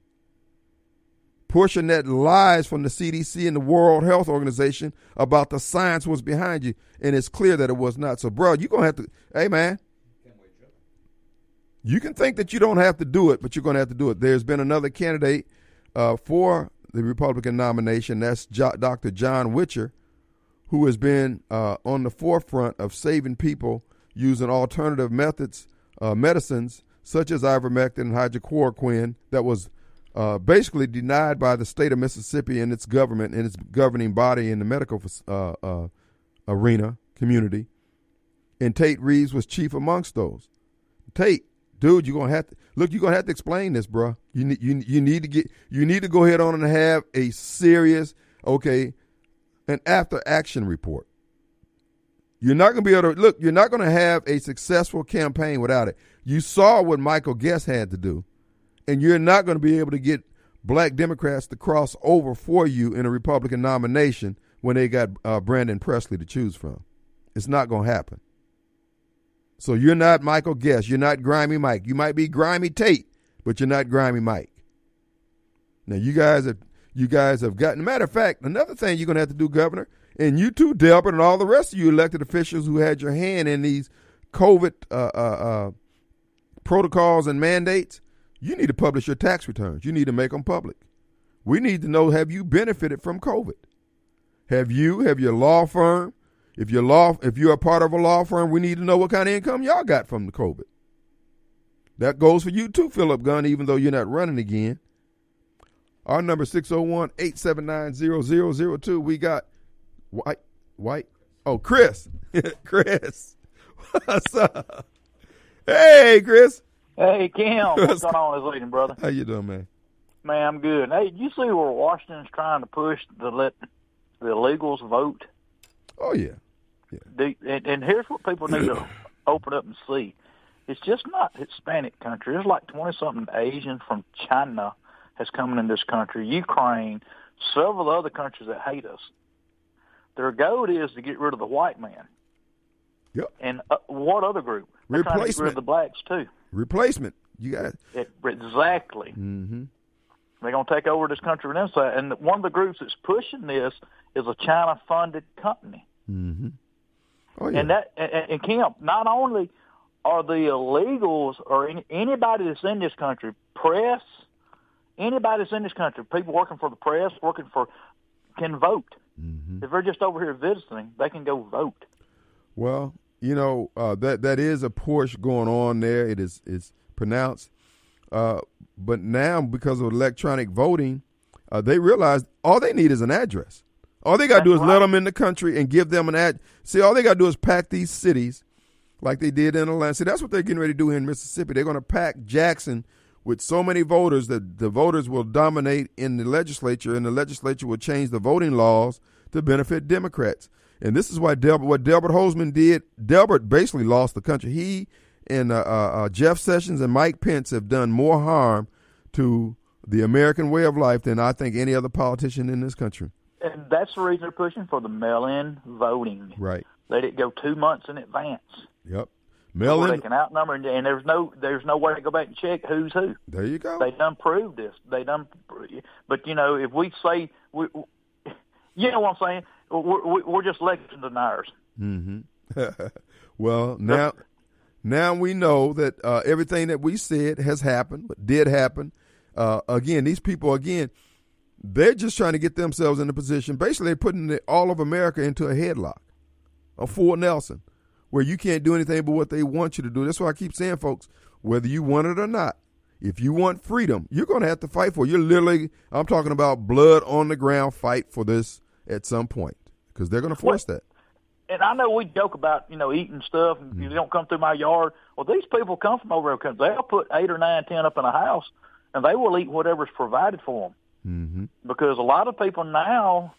pushing that lies from the CDC and the World Health Organization about the science was behind you, and it's clear that it was not. So, bro, you're going to have to, hey, man, you can think that you don't have to do it, but you're going to have to do it. There's been another candidate uh, for the Republican nomination. That's jo- Dr. John Witcher, who has been uh, on the forefront of saving people using alternative methods, uh, medicines such as ivermectin and hydrochloroquine that was uh, basically denied by the state of Mississippi and its government and its governing body in the medical uh, uh, arena community. And Tate Reeves was chief amongst those. Tate dude, you're gonna have to look. You're gonna have to explain this, bro. You need you you need to get you need to go ahead on and have a serious, okay, an after action report. You're not gonna be able to look. You're not gonna have a successful campaign without it. You saw what Michael Guest had to do, and you're not gonna be able to get black Democrats to cross over for you in a Republican nomination when they got uh, Brandon Presley to choose from. It's not gonna happen. So you're not Michael Guest. You're not Grimy Mike. You might be Grimy Tate, but you're not Grimy Mike. Now you guys have you guys have gotten. Matter of fact, another thing you're gonna have to do, Governor, and you too, Delbert, and all the rest of you elected officials who had your hand in these COVID uh, uh, uh, protocols and mandates. You need to publish your tax returns. You need to make them public. We need to know have you benefited from COVID? Have you, have your law firm, if you're law, if you're a part of a law firm, we need to know what kind of income y'all got from the COVID. That goes for you too, Philip Gunn, even though you're not running again. Our number 601-879-0002. We got White White Oh, Chris. Chris. What's up? Hey, Chris. Hey, Kim. What's going on this evening, brother? How you doing, man? Man, I'm good. Hey, you see where Washington's trying to push the let the illegals vote? Oh yeah. The, and, and here's what people need to open up and see. It's just not Hispanic country. There's like 20 something Asian from China has come in this country, Ukraine, several other countries that hate us. Their goal is to get rid of the white man. Yep. And uh, what other group? They're trying to get rid of the blacks too. Replacement. You got. It, exactly. Mm-hmm. They're going to take over this country from inside. And one of the groups that's pushing this is a China-funded company. Mm-hmm. Oh yeah. And that and, and Kim, not only are the illegals or any, anybody that's in this country, press, anybody that's in this country, people working for the press, working for, can vote. mm-hmm. If they're just over here visiting, they can go vote. Well, you know uh, that that is a push going on there. It is it's pronounced, uh, but now because of electronic voting, uh, they realize all they need is an address. All they got to do is That's let them in the country and give them an ad. See, all they got to do is pack these cities like they did in Atlanta. See, that's what they're getting ready to do here in Mississippi. They're going to pack Jackson with so many voters that the voters will dominate in the legislature, and the legislature will change the voting laws to benefit Democrats. And this is why Delbert, what Delbert Hosemann did. Delbert basically lost the country. He and uh, uh, uh, Jeff Sessions and Mike Pence have done more harm to the American way of life than I think any other politician in this country. And that's the reason they're pushing for the mail-in voting. Right. Let it go two months in advance. Yep. Where Mail they can outnumber, and, and there's no there's no way to go back and check who's who. There you go. They done proved this. They done, but you know, if we say, we, you know what I'm saying, we're, we're we're just election deniers. Mm-hmm. well, now, now we know that uh, everything that we said has happened, did happen. Uh, again, these people, again, they're just trying to get themselves in a position. Basically, putting the, all of America into a headlock, a Fort Nelson, where you can't do anything but what they want you to do. That's why I keep saying, folks, whether you want it or not, if you want freedom, you're going to have to fight for it. You're literally, I'm talking about blood on the ground fight for this at some point because they're going to force that. And I know we joke about you know eating stuff, and Mm-hmm. you don't come through my yard. Well, these people come from over there. They'll put eight or nine, ten up in a house, and they will eat whatever's provided for them. Mm-hmm. because a lot of people now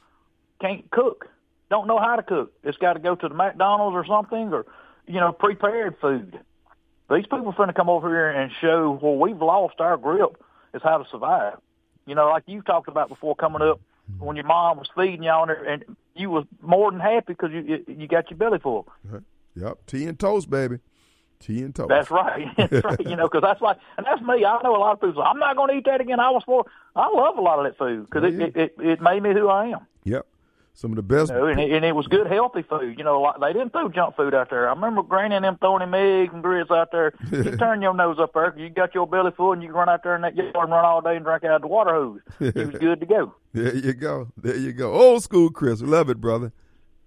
can't cook, don't know how to cook. It's got to go to the McDonald's or something, or you know, prepared food. These people are going to come over here and show, well, we've lost our grip. Is how to survive. You know, like you talked about before coming up, when your mom was feeding you on there, and you was more than happy because you- you got your belly full. Yep, tea and toast, baby. Tea and toast. That's right. That's right. You know, because that's like, and that's me. I know a lot of people. Say, I'm not going to eat that again. I was for. I love a lot of that food because it, Yeah. it, it it made me who I am. Yep, some of the best. You know, and, it, and it was good, healthy food. You know, like they didn't throw junk food out there. I remember Granny and them throwing him eggs and grits out there. You turn your nose up there you got your belly full, and you can run out there in that yard and run all day and drink out of the water hose. You was good to go. There you go. There you go. Old school, Chris. Love it, brother.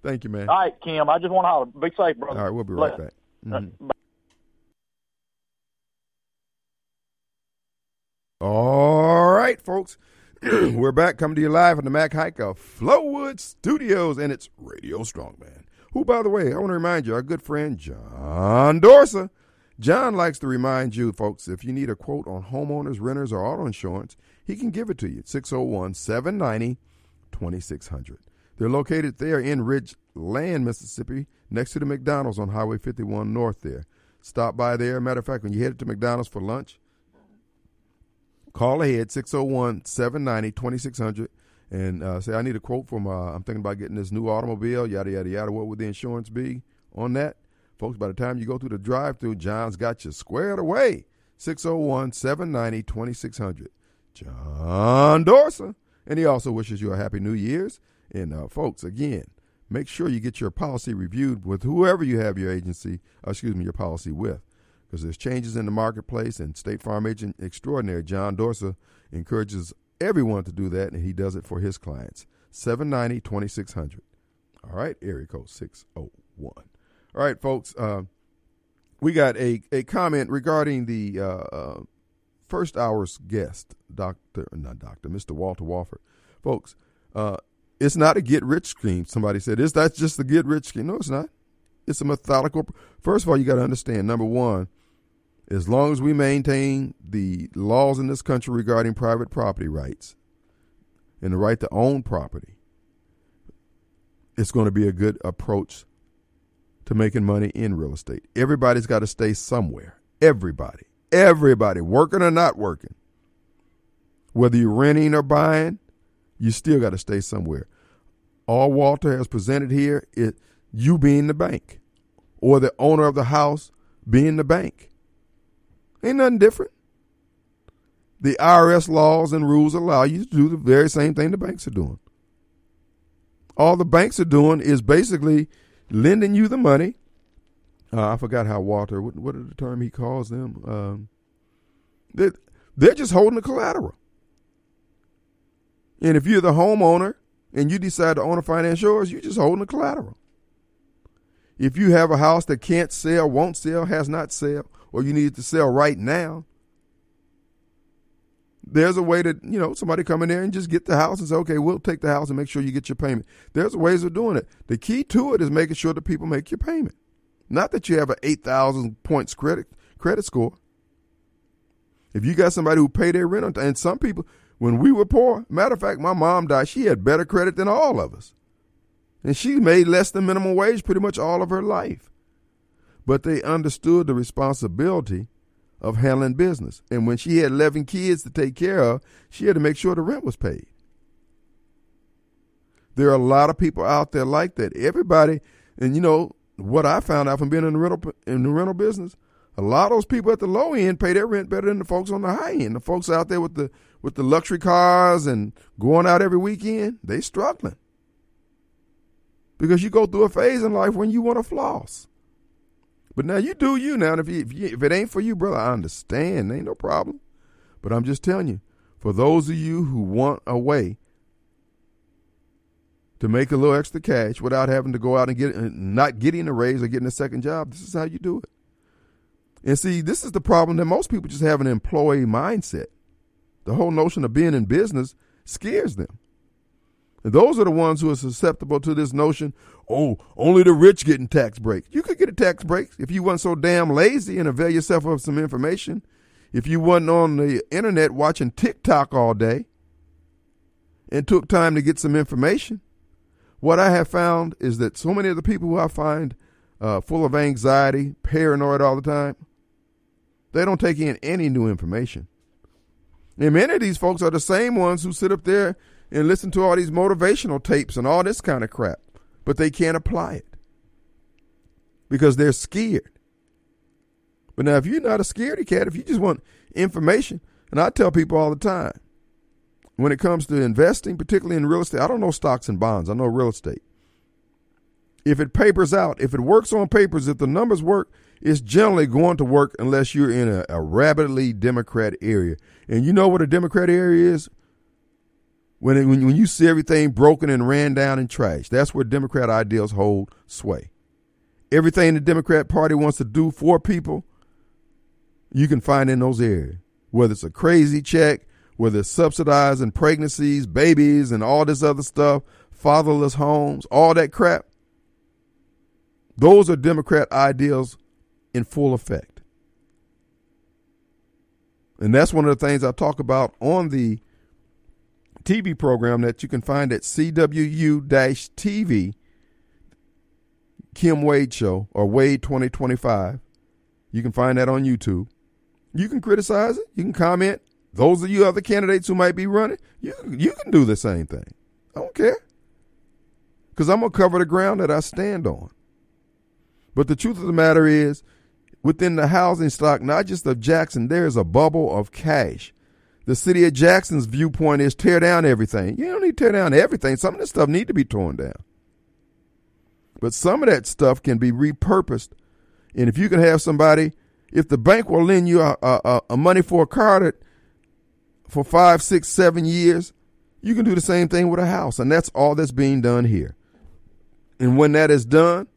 Thank you, man. All right, Kim. I just want to holler. Be safe, brother. All right, we'll be right back. Mhm. All right, folks. We're back coming to you live from the Mac Haik of Flowood Studios, and it's Radio Strongman. Who, by the way, I want to remind you, our good friend John Dorsa. John likes to remind you, folks, if you need a quote on homeowners, renters, or auto insurance, he can give it to you. 601 790 2600. They're located there in Ridge Land, Mississippi, next to the McDonald's on Highway 51 North there. Stop by there. Matter of fact, when you head to McDonald's for lunch, call ahead 601 790 2600 and uh, say, I need a quote from, uh, I'm thinking about getting this new automobile, yada, yada, yada. What would the insurance be on that? Folks, by the time you go through the drive through, John's got you squared away. 601 790 2600. John Dorsa. And he also wishes you a happy New Year's. And uh, folks, again, make sure you get your policy reviewed with whoever you have your agency, uh, excuse me, your policy with, because there's changes in the marketplace. And State Farm Agent Extraordinary John Dorsa encourages everyone to do that, and he does it for his clients. 790 2600. All right, area code 601. All right, folks, uh, we got a, a comment regarding the uh, uh, first hour's guest, Dr. Not Dr. Mr. Walter Wofford. Folks, uh, it's not a get rich scheme. Somebody said, "Is that just a get rich scheme?" No, it's not. It's a methodical. First of all, you got to understand. Number one, as long as we maintain the laws in this country regarding private property rights and the right to own property, it's going to be a good approach to making money in real estate. Everybody's got to stay somewhere. Everybody. Everybody, working or not working. Whether you're renting or buying, you still got to stay somewhere. All Walter has presented here is you being the bank or the owner of the house being the bank. Ain't nothing different. The IRS laws and rules allow you to do the very same thing the banks are doing. All the banks are doing is basically lending you the money. Uh, I forgot how Walter, what, the term he calls them? Um, they're, they're just holding the collateral. And if you're the homeowner and you decide to own a finance yours, you're just holding the collateral. If you have a house that can't sell, won't sell, has not sell, or you need to sell right now, there's a way to, you know, somebody come in there and just get the house and say, okay, we'll take the house and make sure you get your payment. There's ways of doing it. The key to it is making sure that people make your payment. Not that you have an 8,000 points credit credit score. If you got somebody who pay their rent on and some people, when we were poor, matter of fact, my mom died, she had better credit than all of us. And she made less than minimum wage pretty much all of her life. But they understood the responsibility of handling business. And when she had 11 kids to take care of, she had to make sure the rent was paid. There are a lot of people out there like that. Everybody, and you know, what I found out from being in the rental in the rental business, a lot of those people at the low end pay their rent better than the folks on the high end. The folks out there with the with the luxury cars and going out every weekend, they struggling. Because you go through a phase in life when you want to floss. But now you do you now. if, you, if, you, if it ain't for you, brother, I understand. Ain't no problem. But I'm just telling you, for those of you who want a way to make a little extra cash without having to go out and get uh, not getting a raise or getting a second job, this is how you do it. And see, this is the problem that most people just have an employee mindset. The whole notion of being in business scares them. And those are the ones who are susceptible to this notion, oh, only the rich getting tax breaks. You could get a tax break if you weren't so damn lazy and avail yourself of some information. If you wasn't on the internet watching TikTok all day and took time to get some information. What I have found is that so many of the people who I find uh, full of anxiety, paranoid all the time, they don't take in any new information. And many of these folks are the same ones who sit up there and listen to all these motivational tapes and all this kind of crap, but they can't apply it because they're scared. But now, if you're not a scaredy cat, if you just want information, and I tell people all the time, when it comes to investing, particularly in real estate, I don't know stocks and bonds, I know real estate. If it papers out, if it works on papers, if the numbers work, it's generally going to work unless you're in a, a rapidly Democrat area. And you know what a Democrat area is? When, it, when when you see everything broken and ran down and trashed, that's where Democrat ideals hold sway. Everything the Democrat Party wants to do for people, you can find in those areas. Whether it's a crazy check, whether it's subsidizing pregnancies, babies, and all this other stuff, fatherless homes, all that crap. Those are Democrat ideals in full effect. And that's one of the things I talk about on the TV program that you can find at CWU-TV, Kim Wade Show, or Wade 2025. You can find that on YouTube. You can criticize it. You can comment. Those of you other candidates who might be running, you, you can do the same thing. I don't care. Because I'm going to cover the ground that I stand on. But the truth of the matter is, within the housing stock, not just of Jackson, there is a bubble of cash the city of Jackson's viewpoint is tear down everything. You don't need to tear down everything. Some of this stuff need to be torn down. But some of that stuff can be repurposed. And if you can have somebody, if the bank will lend you a, a, a money for a car that for five, six, seven years, you can do the same thing with a house. And that's all that's being done here. And when that is done,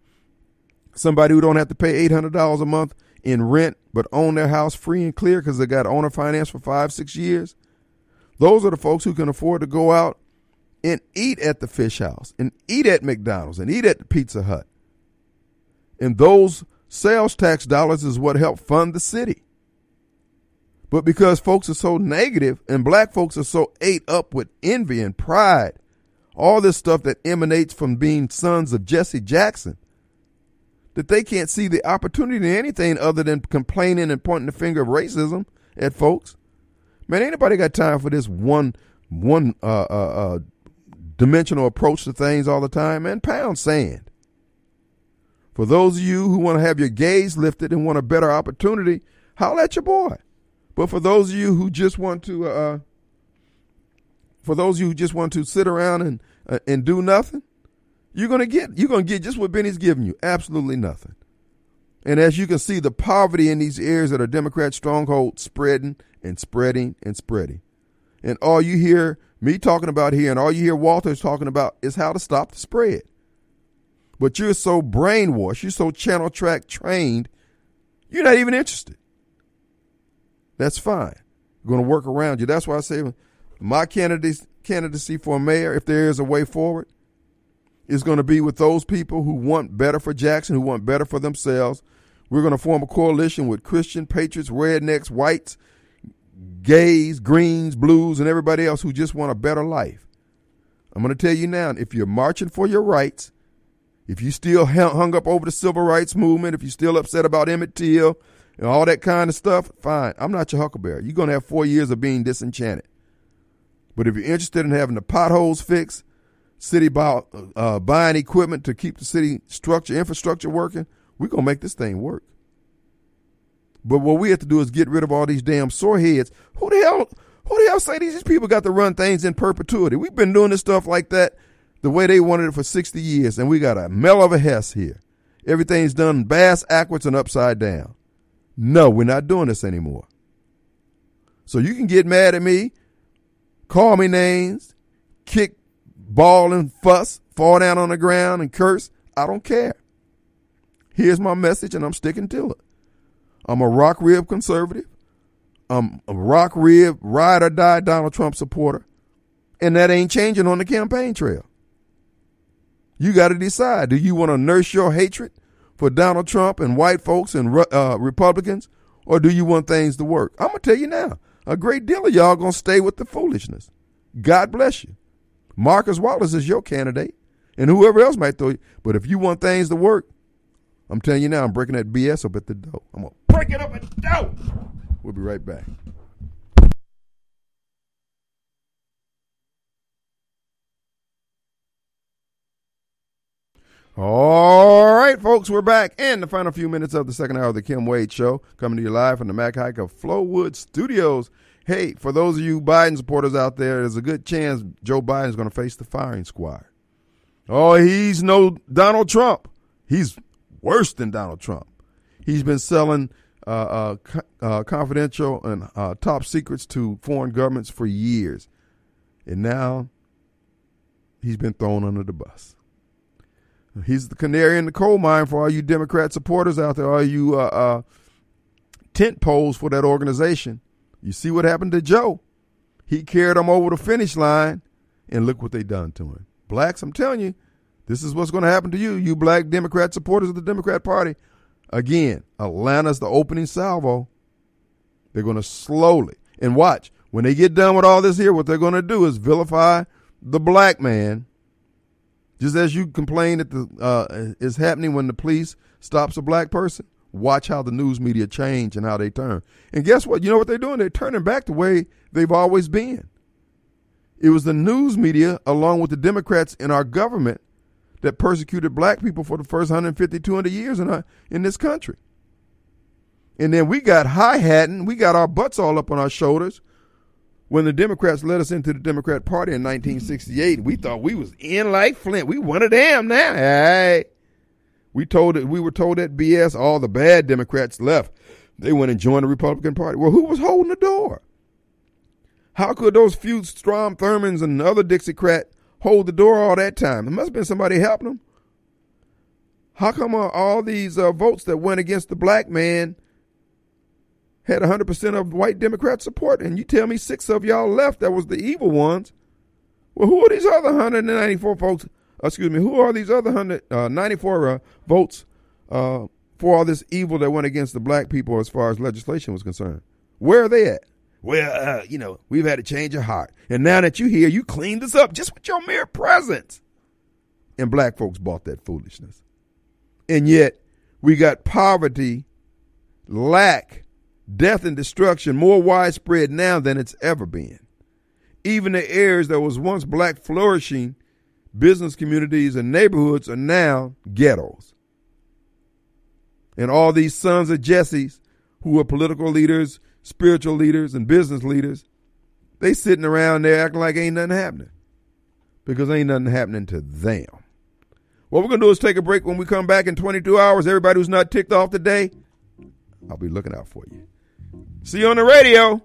somebody who don't have to pay $800 a month in rent but own their house free and clear because they got owner finance for five, six years. Those are the folks who can afford to go out and eat at the fish house and eat at McDonald's and eat at the Pizza Hut. And those sales tax dollars is what help fund the city. But because folks are so negative and black folks are so ate up with envy and pride, all this stuff that emanates from being sons of Jesse Jackson, that they can't see the opportunity in anything other than complaining and pointing the finger of racism at folks. Man, anybody got time for this one one uh, uh, uh, dimensional approach to things all the time? Man, pound sand. For those of you who want to have your gaze lifted and want a better opportunity, holler at your boy. But for those of you who just want to, uh, for those of you who just want to sit around and uh, and do nothing, you're gonna get you're gonna get just what Benny's giving you, absolutely nothing. And as you can see, the poverty in these areas that are Democrat stronghold spreading and spreading and spreading. And all you hear me talking about here, and all you hear Walters talking about is how to stop the spread. But you're so brainwashed, you're so channel track trained, you're not even interested. That's fine. We're going to work around you. That's why I say my candidacy for mayor, if there is a way forward, is going to be with those people who want better for Jackson, who want better for themselves. We're going to form a coalition with Christian patriots, rednecks, whites, gays, greens, blues, and everybody else who just want a better life. I'm going to tell you now if you're marching for your rights, if you still hung up over the civil rights movement, if you're still upset about Emmett Till, and all that kind of stuff, fine. I'm not your huckleberry. You're going to have four years of being disenchanted. But if you're interested in having the potholes fixed, city buy, uh, buying equipment to keep the city structure, infrastructure working, we're going to make this thing work. But what we have to do is get rid of all these damn sore heads. Who the hell, who the hell say these people got to run things in perpetuity? We've been doing this stuff like that the way they wanted it for 60 years, and we got a mel of a hess here. Everything's done bass, backwards, and upside down. No, we're not doing this anymore. So you can get mad at me, call me names, kick, ball, and fuss, fall down on the ground and curse. I don't care. Here's my message, and I'm sticking to it. I'm a rock rib conservative. I'm a rock rib, ride or die Donald Trump supporter. And that ain't changing on the campaign trail. You got to decide do you want to nurse your hatred for Donald Trump and white folks and uh, Republicans, or do you want things to work? I'm gonna tell you now, a great deal of y'all gonna stay with the foolishness. God bless you. Marcus Wallace is your candidate, and whoever else might throw you. But if you want things to work, I'm telling you now, I'm breaking that BS up at the door. I'm gonna break it up at the door. We'll be right back. All right, folks, we're back in the final few minutes of the second hour of the Kim Wade Show, coming to you live from the Mac Haik of Flowood Studios. Hey, for those of you Biden supporters out there, there's a good chance Joe Biden's going to face the firing squad. Oh, he's no Donald Trump. He's worse than Donald Trump. He's been selling uh, uh, uh, confidential and uh, top secrets to foreign governments for years. And now he's been thrown under the bus. He's the canary in the coal mine for all you Democrat supporters out there, all you uh, uh, tent poles for that organization. You see what happened to Joe? He carried them over the finish line, and look what they done to him. Blacks, I'm telling you, this is what's going to happen to you, you black Democrat supporters of the Democrat Party. Again, Atlanta's the opening salvo. They're going to slowly, and watch, when they get done with all this here, what they're going to do is vilify the black man just as you complain that the uh, is happening when the police stops a black person, watch how the news media change and how they turn. And guess what? You know what they're doing? They're turning back the way they've always been. It was the news media, along with the Democrats in our government, that persecuted black people for the first 150, 200 years in, our, in this country. And then we got high hatting, we got our butts all up on our shoulders when the Democrats led us into the Democrat Party in 1968, we thought we was in like Flint. We of them now. Hey, we told it. We were told that BS. All the bad Democrats left. They went and joined the Republican Party. Well, who was holding the door? How could those few Strom Thurmonds and other Dixiecrat hold the door all that time? There must have been somebody helping them. How come uh, all these uh, votes that went against the black man had 100% of white Democrat support, and you tell me six of y'all left that was the evil ones. Well, who are these other 194 folks? Excuse me, who are these other 194 uh, uh, votes uh, for all this evil that went against the black people as far as legislation was concerned? Where are they at? Well, uh, you know, we've had a change of heart. And now that you're here, you cleaned us up just with your mere presence. And black folks bought that foolishness. And yet, we got poverty, lack, death, and destruction more widespread now than it's ever been. Even the areas that was once black flourishing business communities and neighborhoods are now ghettos. And all these sons of Jesse's who are political leaders, spiritual leaders, and business leaders, they sitting around there acting like ain't nothing happening. Because ain't nothing happening to them. What we're going to do is take a break. When we come back in 22 hours, everybody who's not ticked off today, I'll be looking out for you. See you on the radio.